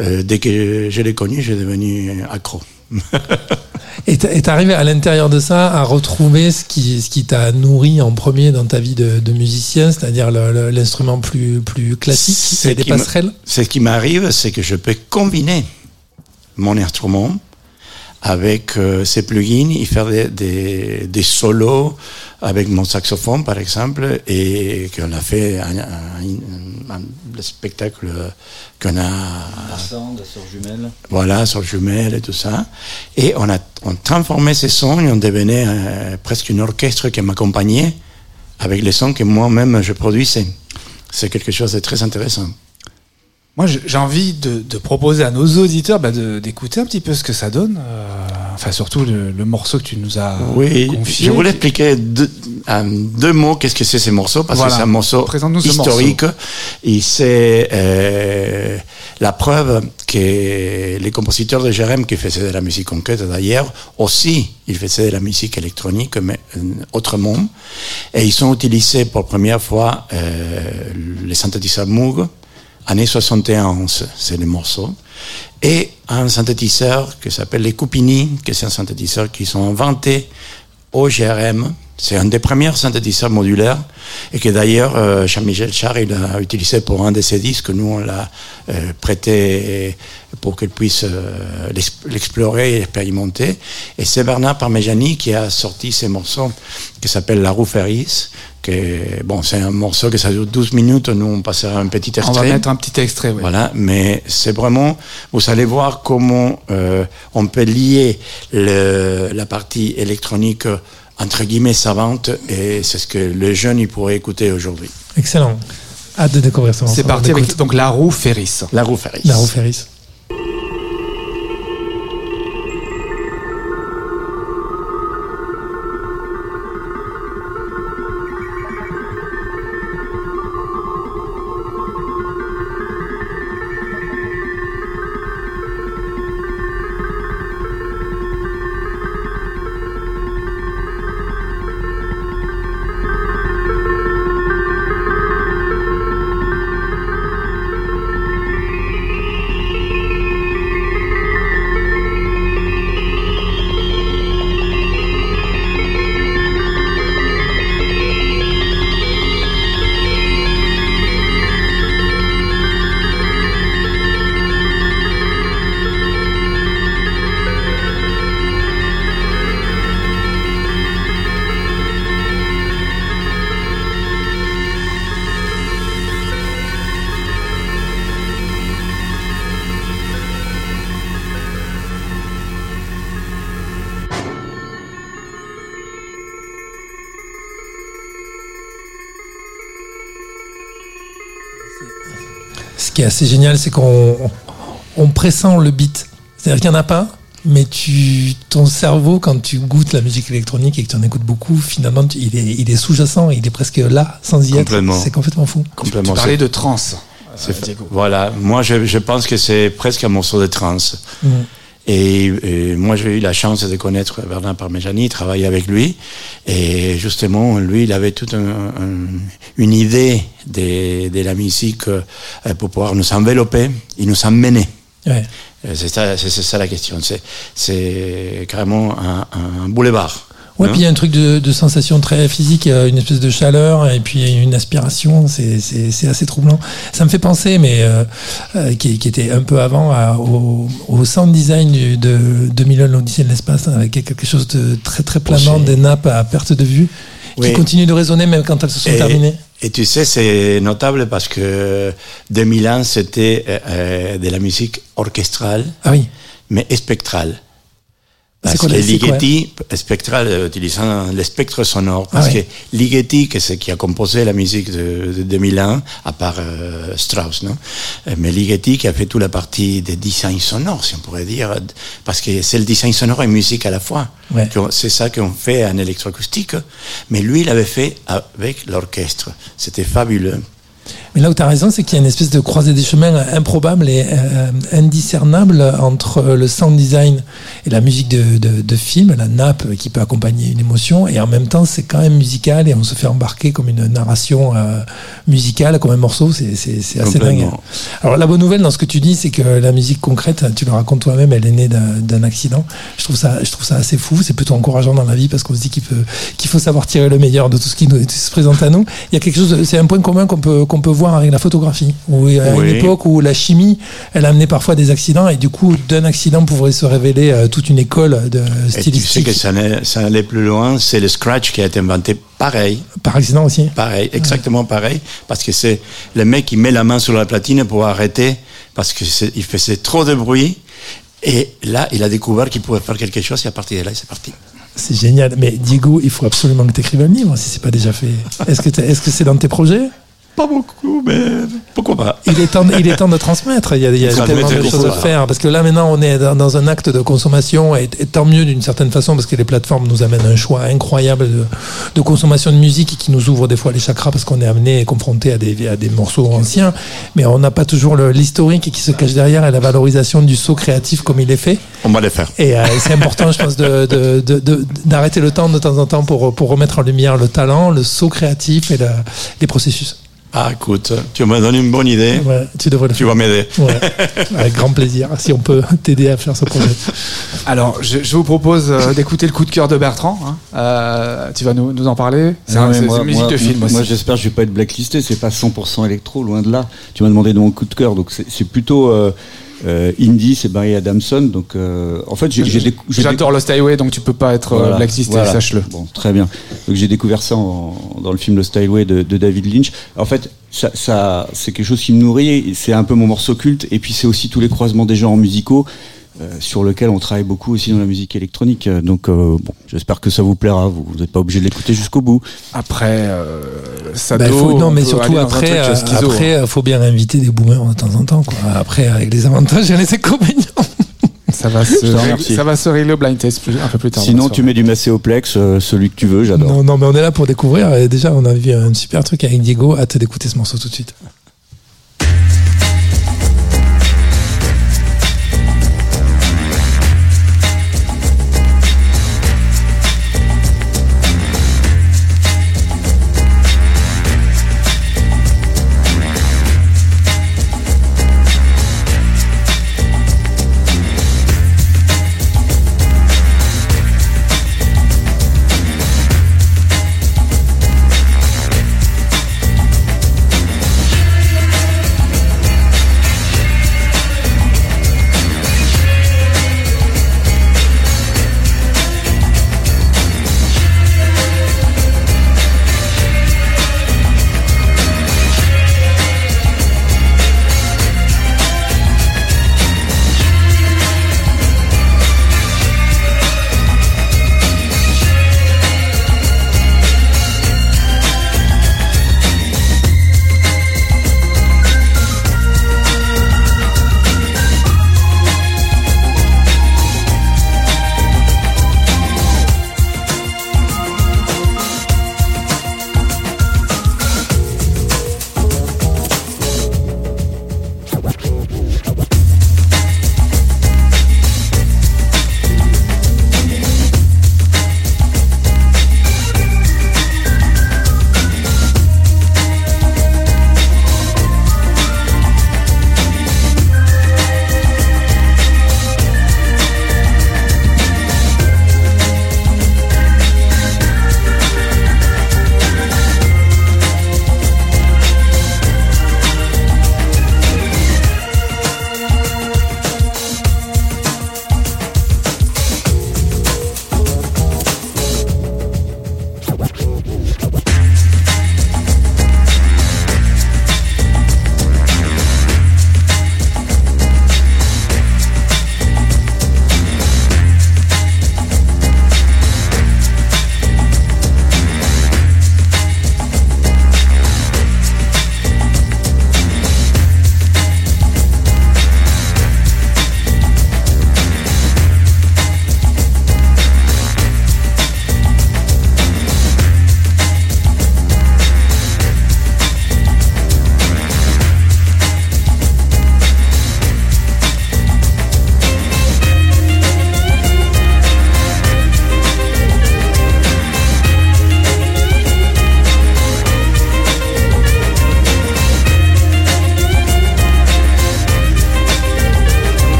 Euh, dès que je l'ai connu, j'ai devenu accro. Et t'es arrivé à l'intérieur de ça à retrouver ce qui, ce qui t'a nourri en premier dans ta vie de, de musicien, c'est-à-dire l'instrument plus, plus classique, C'est des passerelles? Ce qui m'arrive, c'est que je peux combiner mon instrument avec euh, ces plugins et faire des, des, des solos avec mon saxophone, par exemple, et qu'on a fait un, un- un- le spectacle qu'on a sur jumelle. voilà, sur jumelles et tout ça. Et on a on transformé ces sons et on devenait euh, presque une orchestre qui m'accompagnait avec les sons que moi-même je produisais. C'est quelque chose de très intéressant. Moi, j'ai envie de, de proposer à nos auditeurs bah, d'écouter un petit peu ce que ça donne. euh, enfin, surtout le, le morceau que tu nous as Oui, confié. je voulais expliquer deux, en deux mots qu'est-ce que c'est ces morceaux, parce Voilà. que c'est un morceau historique et c'est euh, la preuve que les compositeurs de Jérém qui faisaient de la musique concrète d'ailleurs, aussi ils faisaient de la musique électronique, mais euh, autrement, et ils ont utilisé pour la première fois euh, les synthétiseurs Moog, année 71, c'est le morceau, et un synthétiseur qui s'appelle les Coupini, que c'est un synthétiseur qui sont inventés au GRM. C'est un des premiers synthétiseurs modulaires et que d'ailleurs euh, Jean-Michel Char il a utilisé pour un de ses disques. Nous on l'a euh, prêté pour qu'il puisse euh, l'ex- l'explorer et l'expérimenter. Et c'est Bernard Parmigiani qui a sorti ces morceaux qui s'appelle La Roue Ferris. Que, bon, c'est un morceau que ça dure 12 minutes. Nous on passera un petit On extrait. va mettre un petit extrait. ouais. Voilà, mais c'est vraiment, vous allez voir comment euh, on peut lier le, la partie électronique entre guillemets savante et c'est ce que les jeunes ils pourraient écouter aujourd'hui. Excellent. Hâte de découvrir ça. C'est parti avec donc la roue Ferris. La roue Ferris. La roue Ferris. Est assez génial, c'est qu'on on pressent le beat. C'est-à-dire qu'il n'y en a pas, mais tu, ton cerveau, quand tu goûtes la musique électronique et que tu en écoutes beaucoup, finalement, tu- il est, il est sous-jacent, il est presque là, sans y être. C'est complètement fou. Tu Complètement. parlais de trance. Euh. Voilà, moi je, je pense que c'est presque un morceau de trance. Mm. Et, et moi j'ai eu la chance de connaître Bernard Parmigiani, travailler avec lui. Et justement, lui, il avait toute un- un- une idée de, de la musique euh, pour pouvoir nous envelopper et nous emmener. Ouais. Euh, C'est ça, la question. C'est- carrément un, un boulevard. Ouais, hein. puis il y a un truc de, de sensation très physique, euh, une espèce de chaleur et puis une aspiration, c'est- assez troublant. Ça me fait penser, mais euh, euh, qui, qui était un peu avant, à- au, au sound design du, de 2001, l'Odyssée de l'espace, avec quelque chose de très très planant, des nappes à perte de vue, qui Oui. continuent de résonner même quand elles se sont Et- terminées. Et tu sais, c'est notable parce que 2001, c'était euh, euh, de la musique orchestrale, Ah oui, mais spectrale. Parce que Ligeti, spectral, euh, utilisant le spectre sonore. Parce Ah ouais. que Ligeti, que c'est qui a composé la musique de, de 2001, à part euh, Strauss, non? Euh, Mais Ligeti qui a fait toute la partie des design sonores, si on pourrait dire, parce que c'est le design sonore et musique à la fois. Ouais. C'est ça qu'on fait en électroacoustique, mais lui, il avait fait avec l'orchestre. C'était fabuleux. Mais là où tu as raison, c'est qu'il y a une espèce de croisée des chemins improbable et euh, indiscernable entre le sound design et la musique de, de, de film, la nappe qui peut accompagner une émotion, et en même temps c'est quand même musical et on se fait embarquer comme une narration euh, musicale, comme un morceau, c'est assez dingue. Alors la bonne nouvelle dans ce que tu dis, c'est que la musique concrète, tu le racontes toi-même, elle est née d'un accident. Je trouve ça, je trouve ça assez fou. C'est plutôt encourageant dans la vie parce qu'on se dit qu'il faut, savoir tirer le meilleur de tout ce qui nous, se présente à nous. Il y a quelque chose, c'est un point commun qu'on peut qu'on peut voir avec la photographie. Où a Oui. une époque où la chimie, elle a amené parfois des accidents et du coup d'un accident pourrait se révéler euh, toute une école de Et tu sais stylistique. que ça allait, plus loin, c'est le scratch qui a été inventé pareil, Par accident aussi. pareil, exactement pareil, parce que c'est le mec qui met la main sur la platine pour arrêter, parce que c'est- il faisait trop de bruit, et là, il a découvert qu'il pouvait faire quelque chose, et à partir de là, c'est parti. C'est génial. Mais Diego, il faut absolument que tu écrives un livre si c'est pas déjà fait. Est-ce que t'as- est-ce que c'est dans tes projets? Pas beaucoup, mais pourquoi pas Il est temps, il est temps de transmettre. Il y a, il y a tellement de choses à faire. Parce que là, maintenant, on est dans, dans un acte de consommation et, et tant mieux d'une certaine façon parce que les plateformes nous amènent un choix incroyable de, de consommation de musique qui nous ouvre des fois les chakras parce qu'on est amené et confronté à des, à des morceaux anciens. Mais on n'a pas toujours l'historique qui se cache derrière et la valorisation du saut créatif comme il est fait. On va le faire. Et euh, c'est important, je pense, de- de- d'arrêter le temps de temps en temps pour, pour remettre en lumière le talent, le saut créatif et le- les processus. Ah, écoute, tu m'as donné une bonne idée, Ouais, tu devrais le tu faire. vas m'aider. Ouais, avec grand plaisir, si on peut t'aider à faire ce projet. Alors, je, je vous propose euh, d'écouter le coup de cœur de Bertrand. hein. Euh, tu vas nous, nous en parler C'est une musique moi- de film moi, j'espère que je vais pas être blacklisté. C'est pas 100% électro, loin de là. Tu m'as demandé de mon coup de cœur, donc c'est c'est plutôt euh, euh, indie. C'est Barry Adamson. Donc, euh, en fait, J'adore Lost Highway, donc tu peux pas être euh, Voilà, voilà. sache-le. Bon, très bien. Donc j'ai découvert ça en- dans le film Lost Highway de, de David Lynch. En fait, ça, ça c'est quelque chose qui me nourrit. C'est un peu mon morceau culte. Et puis c'est aussi tous les croisements des genres musicaux. Euh, sur lequel on travaille beaucoup aussi dans la musique électronique. Euh, Donc, euh, bon, j'espère que ça vous plaira. Vous n'êtes pas obligé de l'écouter jusqu'au bout. Après, euh, ça Bah, faut- non, on mais surtout après, schizo, après, hein. euh, faut bien inviter des boomers de temps en temps. Quoi. Après, avec les avantages et les inconvénients. ça va se, remercie. ça va se régler au blind test plus- un peu plus tard. Sinon, tu mets du Macéoplex, euh, celui que tu veux, j'adore. Non, non, mais on est là pour découvrir. Et déjà, on a vu un super truc avec Diego. Hâte d'écouter ce morceau tout de suite.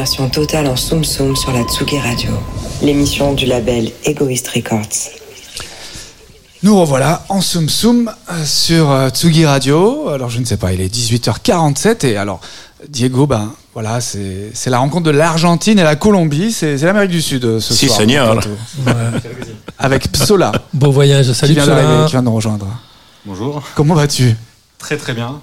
Immersion totale en Soum Soum sur la Tsugi Radio. L'émission du label Egoist Records. Nous revoilà en Soum Soum euh, sur euh, Tsugi Radio. Alors je ne sais pas, il est 18h47 et alors Diego, ben voilà, c'est c'est la rencontre de l'Argentine et la Colombie, c'est c'est l'Amérique du Sud euh, ce Si, soir. Seigneur. plateau. Avec Psola Beau voyage, qui salut vient d'arriver, Psola. qui vient de nous rejoindre. Bonjour. Comment vas-tu? Très très bien.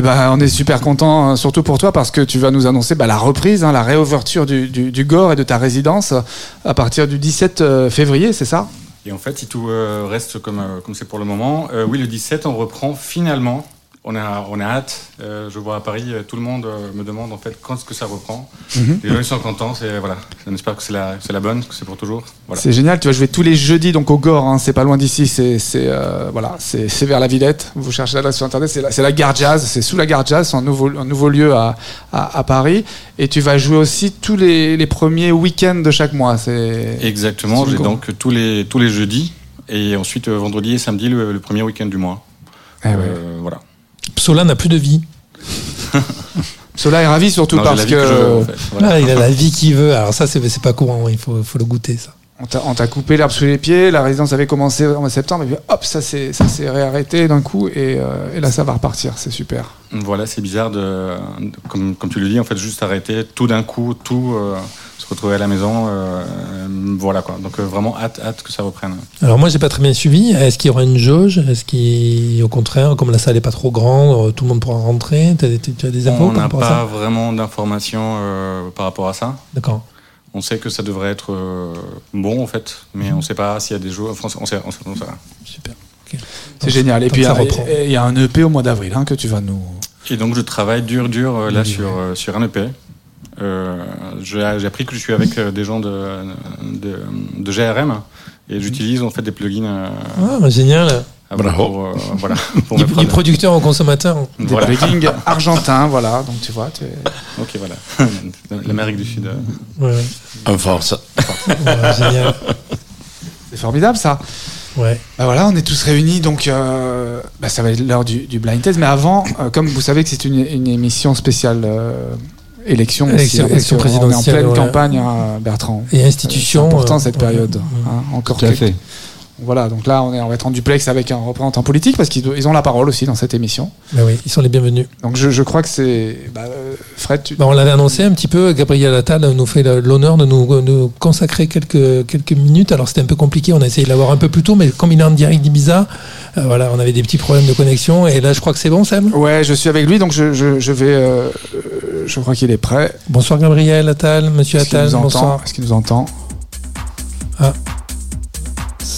Eh ben, on est super content, surtout pour toi, parce que tu vas nous annoncer bah, la reprise, hein, la réouverture du, Gore et de ta résidence euh, à partir du 17 euh, février, c'est ça? Et en fait, si tout euh, reste comme comme c'est pour le moment, oui, le 17, on reprend finalement. On a, on a hâte. Euh, je vois à Paris, euh, tout le monde euh, me demande en fait quand est-ce que ça reprend. Mhm. Les gens ils sont contents. C'est voilà. On espère que c'est la, c'est la bonne, que c'est pour toujours. Voilà. C'est génial, tu vas jouer tous les jeudis donc au Gore, hein, c'est pas loin d'ici, c'est c'est, euh, voilà, c'est c'est vers la Villette. Vous cherchez l'adresse sur internet, c'est la, c'est la Gare Jazz, c'est sous la Gare Jazz, c'est un nouveau, un nouveau lieu à, à, à Paris. Et tu vas jouer aussi tous les, les premiers week-ends de chaque mois. C'est Exactement. J'ai donc tous les tous les jeudis et ensuite euh, vendredi et samedi le, le premier week-end du mois. Eh ouais. Euh, voilà. Psola n'a plus de vie. Sola est ravi surtout Non, parce que, que je veux, en fait. Voilà. Ah, il a la vie qu'il veut. Alors ça, c'est c'est pas courant. Il faut, faut le goûter, ça. On t'a- on t'a coupé l'herbe sous les pieds, la résidence avait commencé en septembre, et puis hop, ça s'est ça s'est réarrêté d'un coup, et, euh, et là ça va repartir, c'est super. Voilà, c'est bizarre de, de- comme, comme tu le dis, en fait, juste arrêter tout d'un coup, tout, euh, se retrouver à la maison, euh, voilà quoi. Donc euh, vraiment hâte, hâte que ça reprenne. Alors moi, j'ai pas très bien suivi. Est-ce qu'il y aura une jauge? Est-ce qu'il, au contraire, comme la salle est pas trop grande, euh, tout le monde pourra rentrer? Tu as des infos On par n'a rapport à pas ça? vraiment d'informations euh, par rapport à ça. D'accord. On sait que ça devrait être euh, bon en fait, mais on ne sait pas s'il y a des jours. Enfin, on sait, on sait, on sait rien. Super. C'est génial. Et puis il y a- reprend. et il y a un EP au mois d'avril hein, que tu vas nous. Et donc je travaille dur, dur euh, là Oui, sur, euh, sur un EP. Euh, j'ai appris que je suis avec euh, des gens de, de, de GRM et j'utilise en fait des plugins euh, Ah, génial. pour, Bravo. euh, voilà, pour Du, producteur au consommateur. Des Voilà. plugins argentins, voilà. Donc tu vois, tu es- Ok, voilà. L'Amérique du Sud. Ouais, En force. ouais, génial. c'est formidable ça. Ouais. Bah voilà, on est tous réunis, donc euh, bah, ça va être l'heure du, du blind test. Mais avant, euh, comme vous savez que c'est une, une émission spéciale élection, aussi, Élection- hein, élection qu'on est en présidentielle, pleine ouais. campagne, hein, Bertrand. Et institution. C'est important euh, cette ouais. période. hein, encore Tout à quelques- fait. Voilà, donc là on, est, on va être en duplex avec un représentant politique parce qu'ils ils ont la parole aussi dans cette émission. Bah oui, ils sont les bienvenus. Donc je, je crois que c'est bah, euh, Fred. Tu... Bah, on l'avait annoncé un petit peu. Gabriel Attal nous fait l'honneur de nous, nous consacrer quelques, quelques minutes. Alors c'était un peu compliqué. On a essayé de l'avoir un peu plus tôt, mais comme il est en direct d'Ibiza, euh, voilà, on avait des petits problèmes de connexion. Et là, je crois que c'est bon, Sam? Ouais, je suis avec lui, donc je, je, je vais. euh, je crois qu'il est prêt. Bonsoir Gabriel Attal, Monsieur Est-ce qu'il Attal. nous entend? Bonsoir. Est-ce qu'il nous entend?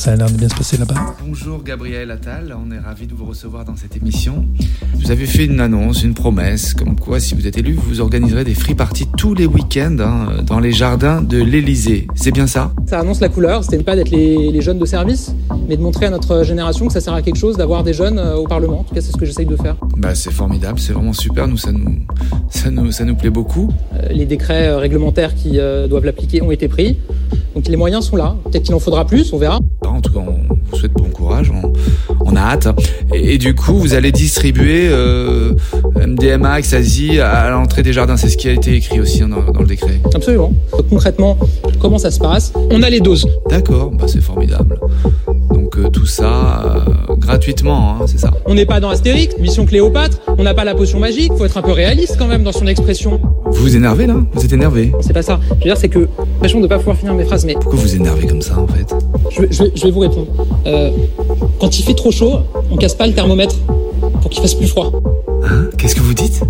Ça a l'air de bien se passer là-bas. Bonjour Gabriel Attal, on est ravi de vous recevoir dans cette émission. Vous avez fait une annonce, une promesse, comme quoi si vous êtes élu, vous organiserez des free parties tous les week-ends hein, dans les jardins de l'Elysée. C'est bien ça? Ça annonce la couleur, c'était pas d'être les, les jeunes de service, mais de montrer à notre génération que ça sert à quelque chose d'avoir des jeunes euh, au Parlement. En tout cas, c'est ce que j'essaye de faire. Bah c'est formidable, c'est vraiment super, nous ça nous ça nous ça nous plaît beaucoup. Euh, les décrets euh, réglementaires qui euh, doivent l'appliquer ont été pris, donc les moyens sont là. Peut-être qu'il en faudra plus, on verra. En tout cas, on vous souhaite bon courage, on, on a hâte. Et, et du coup, vous allez distribuer euh, MDMA, Ecstasy à l'entrée des jardins, c'est ce qui a été écrit aussi hein, dans, dans le décret. Absolument. Donc, concrètement, comment ça se passe? On a les doses. D'accord, bah c'est formidable. Donc euh, tout ça euh, gratuitement, hein, c'est ça. On n'est pas dans Astérix, Mission Cléopâtre, on n'a pas la potion magique, faut être un peu réaliste quand même dans son expression. Vous vous énervez là? Vous êtes énervé C'est pas ça. Je veux dire, c'est que, l'impression de pas pouvoir finir mes phrases, mais Pourquoi vous énervez comme ça en fait? Je, je je vais vous répondre. Euh, quand il fait trop chaud, on casse pas le thermomètre pour qu'il fasse plus froid. Hein? Qu'est-ce que vous dites?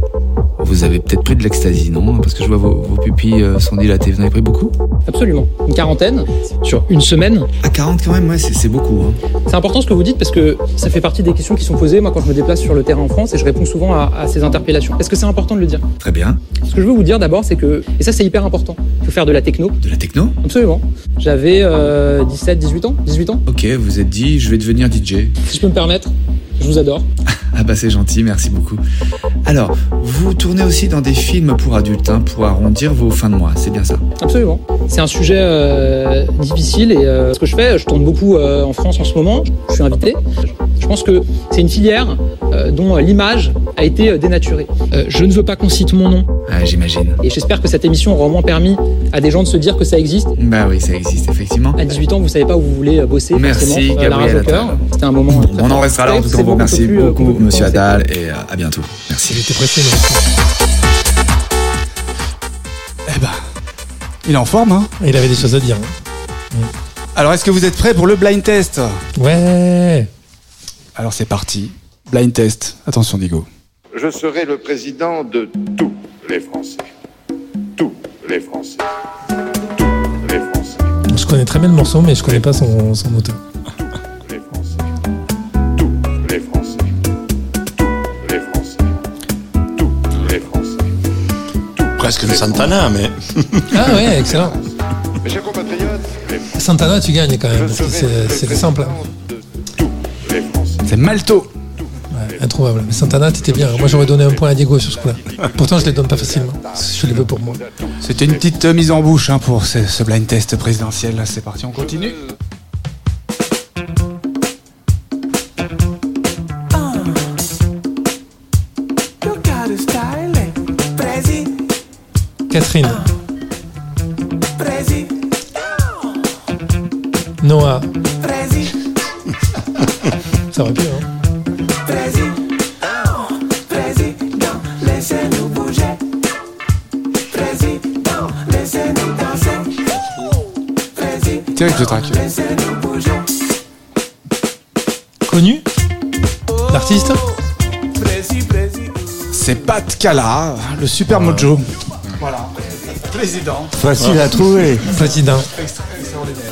Vous avez peut-être pris de l'ecstasy, non? Parce que je vois vos, vos pupilles euh, sont dilatées. Vous en avez pris beaucoup? Absolument. Une quarantaine sur une semaine. À 40 quand même, ouais, c'est beaucoup. Hein. C'est important ce que vous dites parce que ça fait partie des questions qui sont posées, moi, quand je me déplace sur le terrain en France et je réponds souvent à, à ces interpellations. Est-ce que c'est important de le dire? Très bien. Ce que je veux vous dire d'abord, c'est que, et ça c'est hyper important, il faut faire de la techno. De la techno? Absolument. J'avais euh, 17, 18 ans 18 ans Ok, vous êtes dit, je vais devenir DJ. Si je peux me permettre, je vous adore. Ah bah c'est gentil, merci beaucoup. Alors, vous tournez aussi dans des films pour adultes, hein, pour arrondir vos fins de mois, c'est bien ça? Absolument. C'est un sujet euh, difficile et euh, ce que je fais, je tourne beaucoup euh, en France en ce moment. Je suis invité. Je pense que c'est une filière dont l'image a été dénaturée. Je ne veux pas qu'on cite mon nom. Ah, j'imagine. Et j'espère que cette émission aura au moins permis à des gens de se dire que ça existe. Bah oui, ça existe effectivement. À 18 ans, vous savez pas où vous voulez bosser. Merci, Gabriel. C'était un moment. très On en restera là, en tout cas, Plus, euh, beaucoup, monsieur penser. Adal, et euh, à bientôt. Merci. Il était pressé, mais Eh ben, il est en forme, hein il avait des choses à dire. Alors, est-ce que vous êtes prêts pour le blind test? Ouais. Alors, c'est parti. Blind test. Attention, Digo. Je serai le président de tous les Français. Tous les Français. Tous les Français. Je connais très bien le morceau, mais je connais pas son, son auteur. Presque le Santana, mais. Ah ouais, excellent. Mes chers compatriotes, Santana, tu gagnes quand même, parce que c'est c'est le simple. C'est Malto. Ouais, introuvable. Mais Santana, t'étais bien. Moi, j'aurais donné un point à Diego sur ce coup-là. Pourtant, je les donne pas facilement. Je les veux pour moi. C'était une petite euh, mise en bouche hein, pour ce, ce blind test présidentiel. Là, C'est parti, on continue. Catherine. Noah. Ça aurait pu, hein. Track. Connu? L'artiste? C'est Pat Cala, le super mojo. Président. Facile à trouver. Président. Extraordinaire.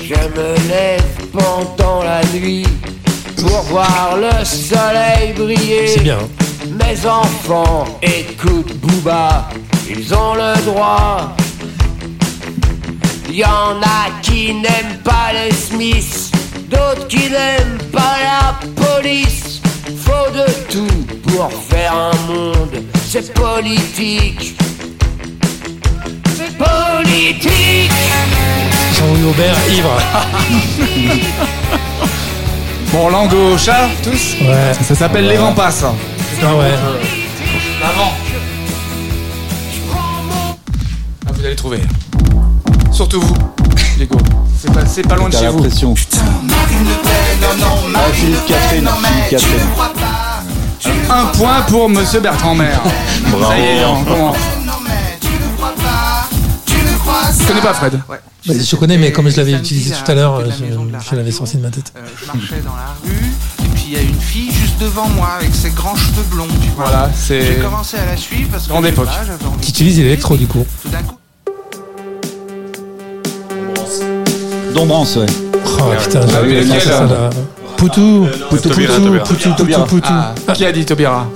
Je me lève pendant la nuit pour voir le soleil briller. C'est bien. Mes enfants écoutent Booba, ils ont le droit. Y en a qui n'aiment pas les Smiths, d'autres qui n'aiment pas la police. Faut de tout pour faire un monde, c'est politique. C'est politique. Jean-Louis Aubert, ivre. Bon, langue au chat, tous Ouais. Ça s'appelle les vents passent. Ah ouais. L'avant. Ah, vous allez trouver. Surtout vous, Diego. C'est pas, c'est pas loin de chez vous. Ah, Philippe Catherine. Philippe Catherine. Un point pour Monsieur Bertrand Maire. Bravo. Ça y est, on commence. Je connais pas Fred. Bah, je connais, mais comme je l'avais utilisé tout à l'heure, je, je l'avais sorti de ma tête. Euh, je marchais dans la rue et puis il y a une fille juste devant moi avec ses grands cheveux blonds. Tu vois. Voilà, c'est J'ai commencé à la suivre parce que grande je sais époque. pas, j'avais envie Qui utilise l'électro, du coup. Dombrance, ouais. Oh putain, Ah oui, j'avais lequel, pensé à ça là. Poutou, Poutou, Taubira, Poutou, Taubira. Poutou, Poutou, Taubira. Poutou. Ah, qui a dit Tobira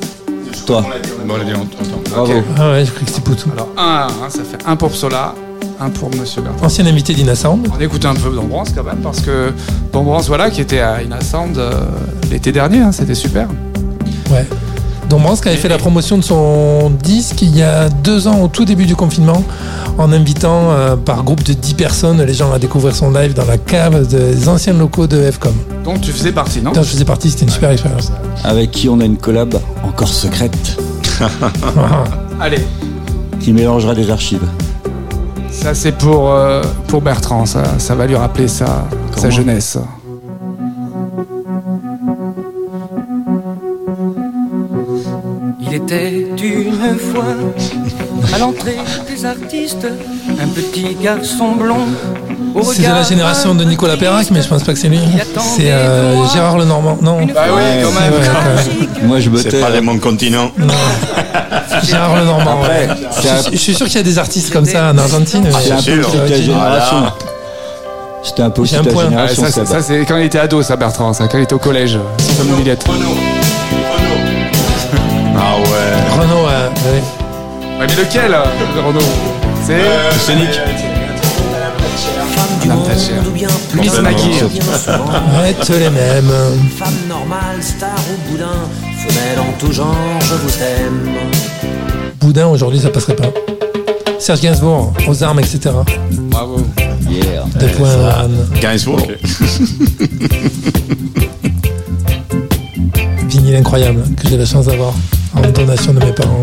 Toi. Bon, on l'a dit en temps. Bravo. Ah ouais, je croyais que c'était Poutou. Alors, un, hein, ça fait un pour Psola, un pour Monsieur Bertrand. Ancien invité d'Ina Sound. On écoute un peu d'Ambrance quand même, parce que d'Ambrance, voilà, qui était à Inasound euh, l'été dernier, hein, c'était super. Ouais. Dombrance qui avait fait la promotion de son disque il y a deux ans au tout début du confinement en invitant euh, par groupe de 10 personnes les gens à découvrir son live dans la cave des anciens locaux de FCOM. Donc tu faisais partie, non Putain, je faisais partie, c'était une super expérience. Avec qui on a une collab encore secrète Allez, qui mélangera des archives. ça c'est pour, euh, pour Bertrand, ça, ça va lui rappeler sa, sa jeunesse. Il était une fois à l'entrée des artistes un petit garçon blond. C'est de la génération de Nicolas Perrac, mais je pense pas que c'est lui. C'est euh, Gérard Lenormand. Non. Bah oui, quand C'est même. vrai, quand même. Moi, je me C'est pas les mondes continents. Gérard Lenormand. Après, ouais. c'est Je, suis- je suis sûr qu'il y a des artistes comme ça en Argentine. mais- C'est un peu sûr. toute la génération. Voilà. C'était un peu toute la génération. ça, c'est- ça, ça, c'est quand il était ado, ça Bertrand, ça, quand il était au collège, sans sa mobilette. Ah ouais. Renaud, ouais, ouais. Ouais, mais lequel, euh, Renaud C'est Sonic. Madame Thatcher. Miss Maggie. Arrête les mêmes. Femme normale, star ou boudin, femelle en tout genre, je vous aime. Boudin, aujourd'hui, ça passerait pas. Serge Gainsbourg, aux armes, etc. Bravo. Yeah. Deux points. Gainsbourg. Vinyle incroyable que j'ai la chance d'avoir en donation de mes parents.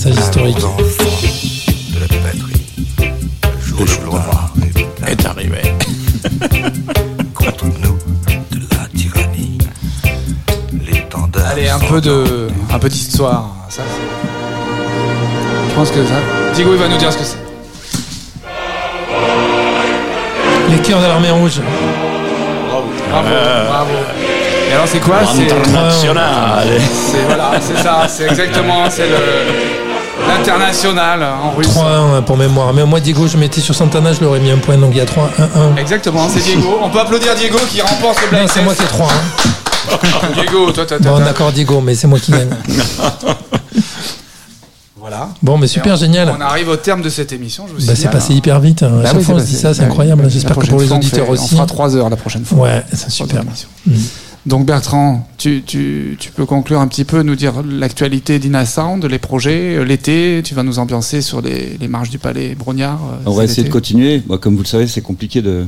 Présage historique. De la patrie, le jour de gloire est arrivé. contre nous de la tyrannie. L'étendard. Allez, un peu de, un peu d'histoire. Ça, c'est- je pense que ça. Diego, il va nous dire ce que c'est. Les cœurs de l'armée rouge. Bravo, bravo. Et alors, c'est quoi? C'est International. C'est voilà, c'est ça, c'est exactement, c'est le l'international en russe. 3-1 pour mémoire. Mais moi, Diego, je mettais sur Santana, je l'aurais mis un point, donc il y a 3-1-1. Exactement, c'est Diego. On peut applaudir Diego qui remporte le blind Non, c'est moi qui ai 3. test. Diego, toi, toi, toi. Bon, d'accord, Diego, mais c'est moi qui gagne. Voilà. Bon, mais super, on- génial. On arrive au terme de cette émission. Je vous Bah, c'est passé hyper vite. hein. Bah chaque oui, fois, on c'est se dit ça, c'est incroyable. J'espère que pour les on auditeurs fait- aussi. On fera 3 heures la prochaine fois. Ouais, c'est super. Donc Bertrand, tu, tu, tu peux conclure un petit peu, nous dire l'actualité d'Ina Sound, les projets, euh, l'été, tu vas nous ambiancer sur les, les marches du palais Brognard. euh, On va essayer de continuer. Moi, comme vous le savez, c'est compliqué de,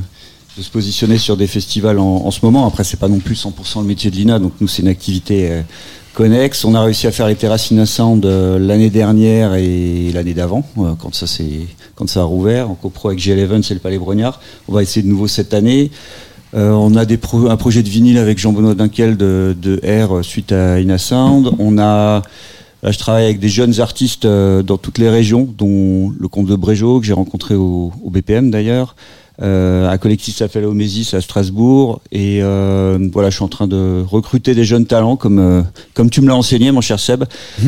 de se positionner sur des festivals en, en ce moment. Après, c'est pas non plus 100% le métier de l'INA, donc nous, c'est une activité euh, connexe. On a réussi à faire les terrasses INA Sound euh, l'année dernière et l'année d'avant, euh, quand ça quand ça a rouvert, en copro avec G11 et le Palais Brognard. On va essayer de nouveau cette année. Euh, on a des pro- un projet de vinyle avec Jean-Benoît Dinkel de, de R euh, suite à Ina Sound. On a Là, je travaille avec des jeunes artistes euh, dans toutes les régions, dont le comte de Brégeau, que j'ai rencontré au, au BPM d'ailleurs, euh, un collectif s'appelle Omésis à Strasbourg. Et euh, voilà, je suis en train de recruter des jeunes talents, comme, euh, comme tu me l'as enseigné, mon cher Seb,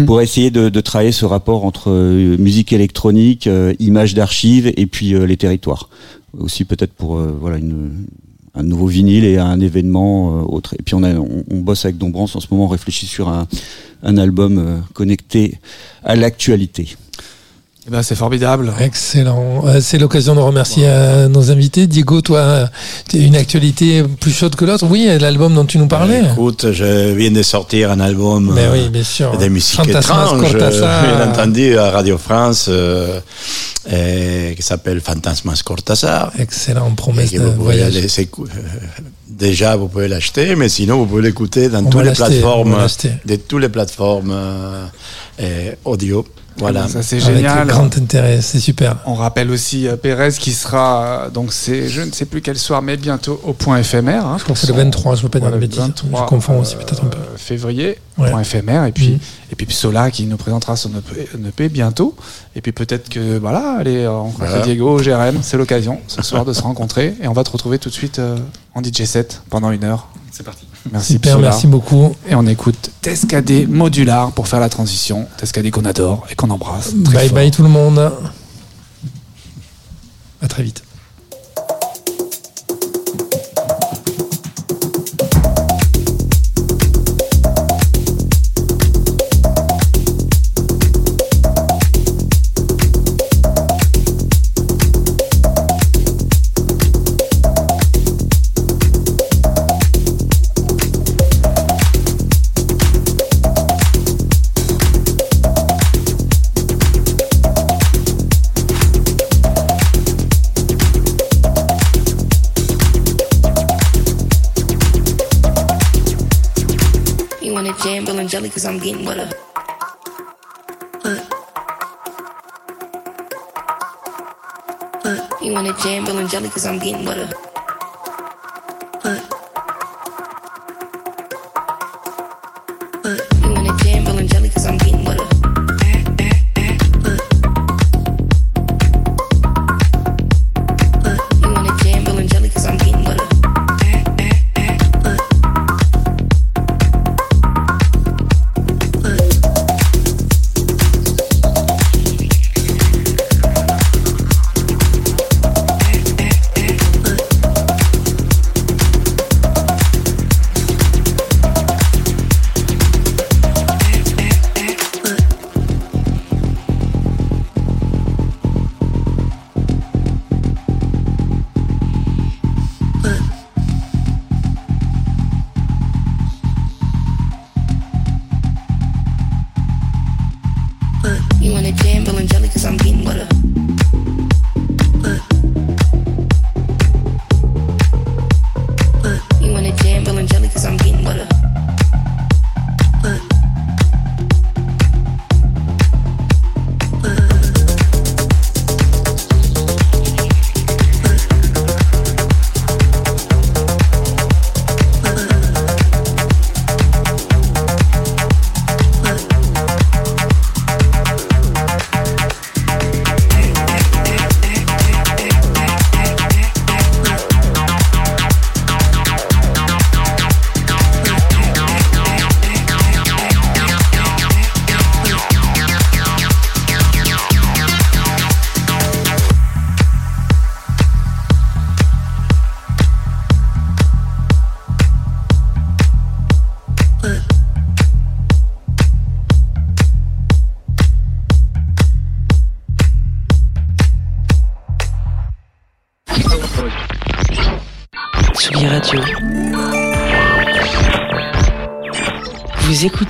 pour essayer de, de travailler ce rapport entre euh, musique électronique, euh, images d'archives et puis euh, les territoires. Aussi peut-être pour euh, voilà une un nouveau vinyle et un événement euh, autre. Et puis on, a, on, bosse avec Dombrance en ce moment, on réfléchit sur un, un album euh, connecté à l'actualité. Eh ben, c'est formidable. Excellent. Euh, C'est l'occasion de remercier euh, nos invités. Diego, toi, tu as une actualité plus chaude que l'autre. Oui, l'album dont tu nous parlais. Écoute, je viens de sortir un album Mais euh, oui, bien sûr. de musique Fantasmas bien entendu, à Radio France, euh, euh, qui s'appelle Fantasmas Cortázar. Excellent, promesse que de vous voyage. aller euh, déjà, vous pouvez l'acheter, mais sinon, vous pouvez l'écouter dans toutes plateformes, de toutes les plateformes euh, euh, audio. Voilà. Ça, c'est Avec génial. grand intérêt, c'est super. On rappelle aussi euh, Pérez qui sera, euh, donc c'est, je ne sais plus quel soir, mais bientôt au point éphémère. hein, Je crois que c'est le 23, je veux pas dire de bêtises. 23, je confonds aussi peut-être un peu. euh, février, Ouais. point éphémère, et puis, Mhm. et puis Sola qui nous présentera son EP, EP bientôt. Et puis peut-être que, voilà, allez, on rencontre Voilà. Diego au GRM, c'est l'occasion ce soir de se rencontrer. Et on va te retrouver tout de suite euh, en DJ set pendant une heure. C'est parti. Merci Super, Psola. merci beaucoup. Et on écoute Tescadé modular pour faire la transition. Tescadé qu'on adore et qu'on embrasse. très Bye fort. bye tout le monde. À très vite. cause I'm getting with her. Uh, uh, you wanna jam, Bill and Jelly, cause I'm getting with her.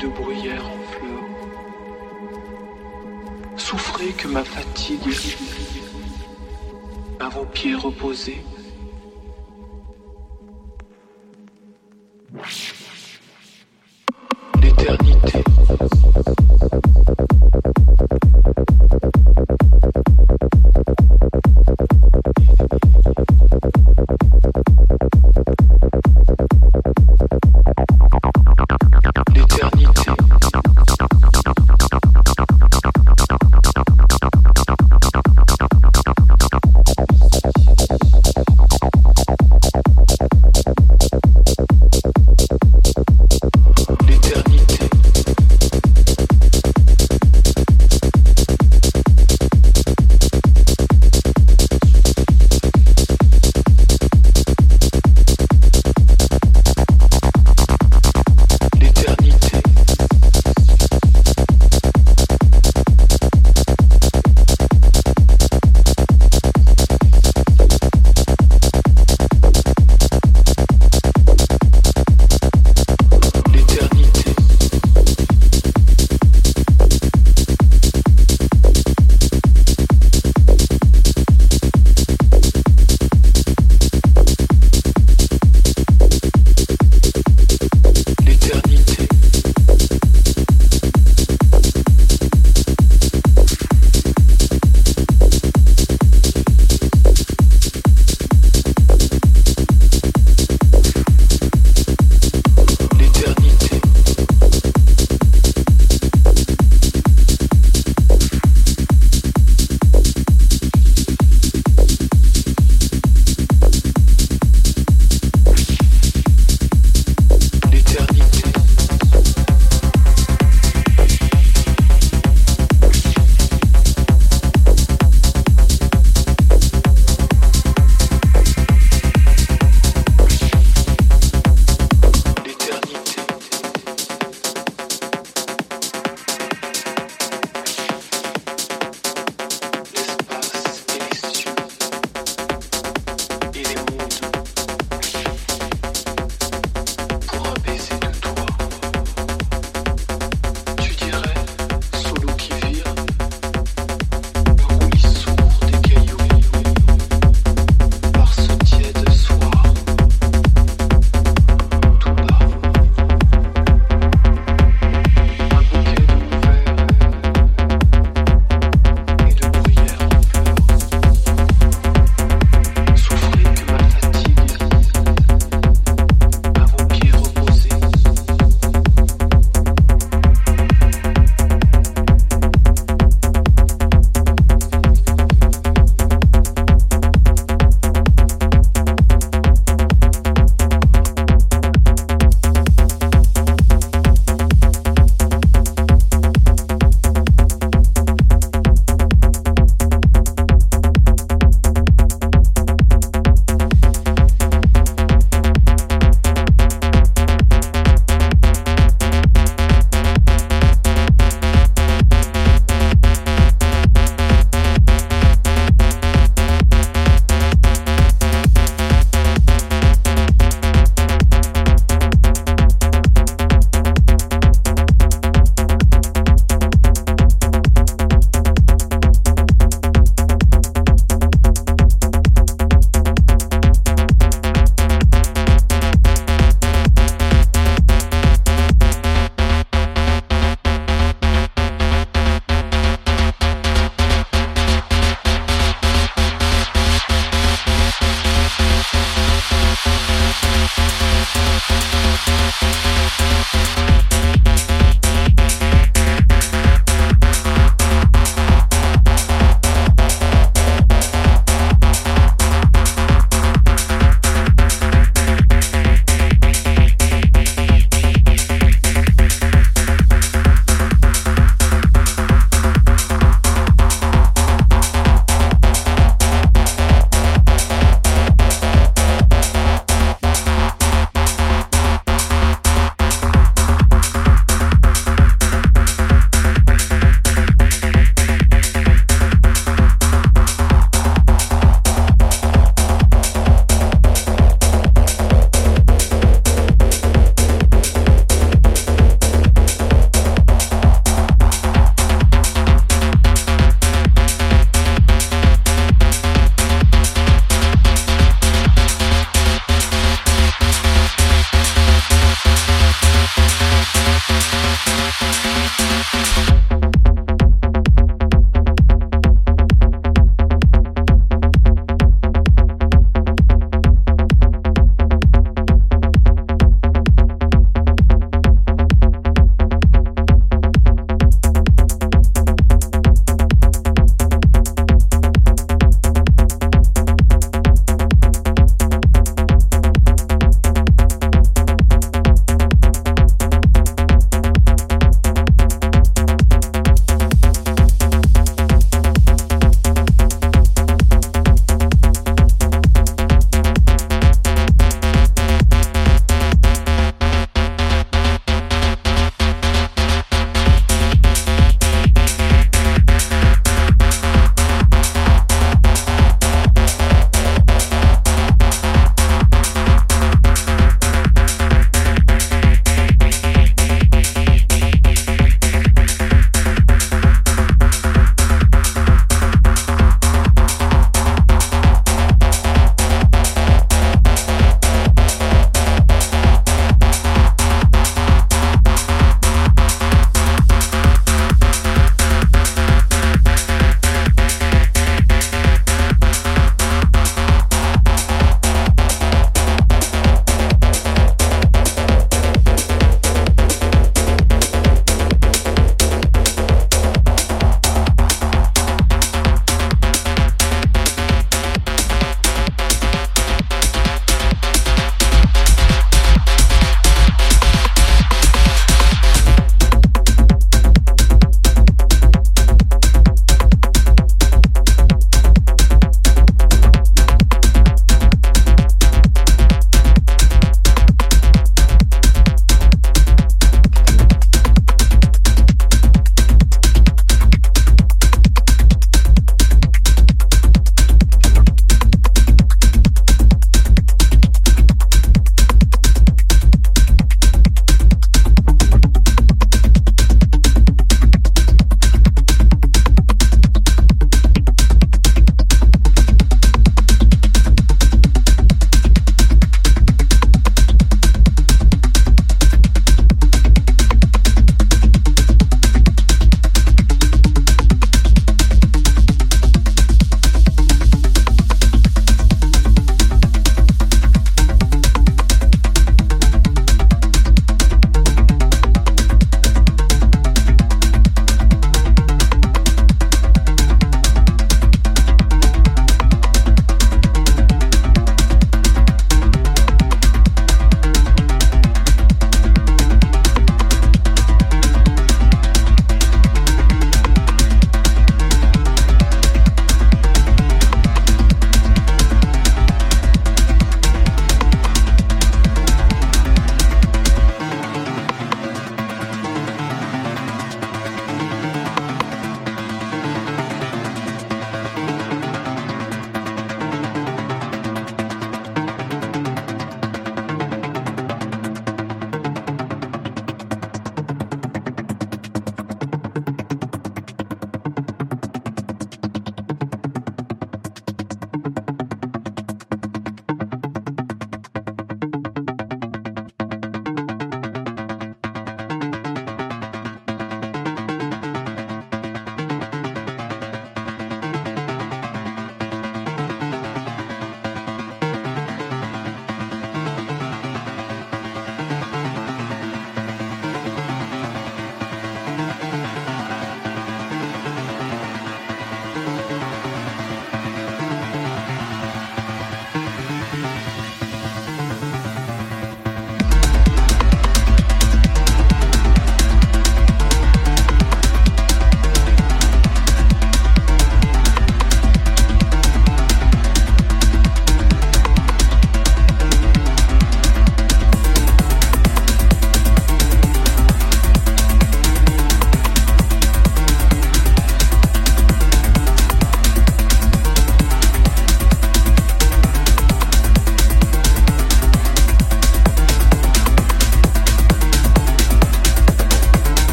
de bruyère en fleurs. Souffrez que ma fatigue, à vos pieds reposé,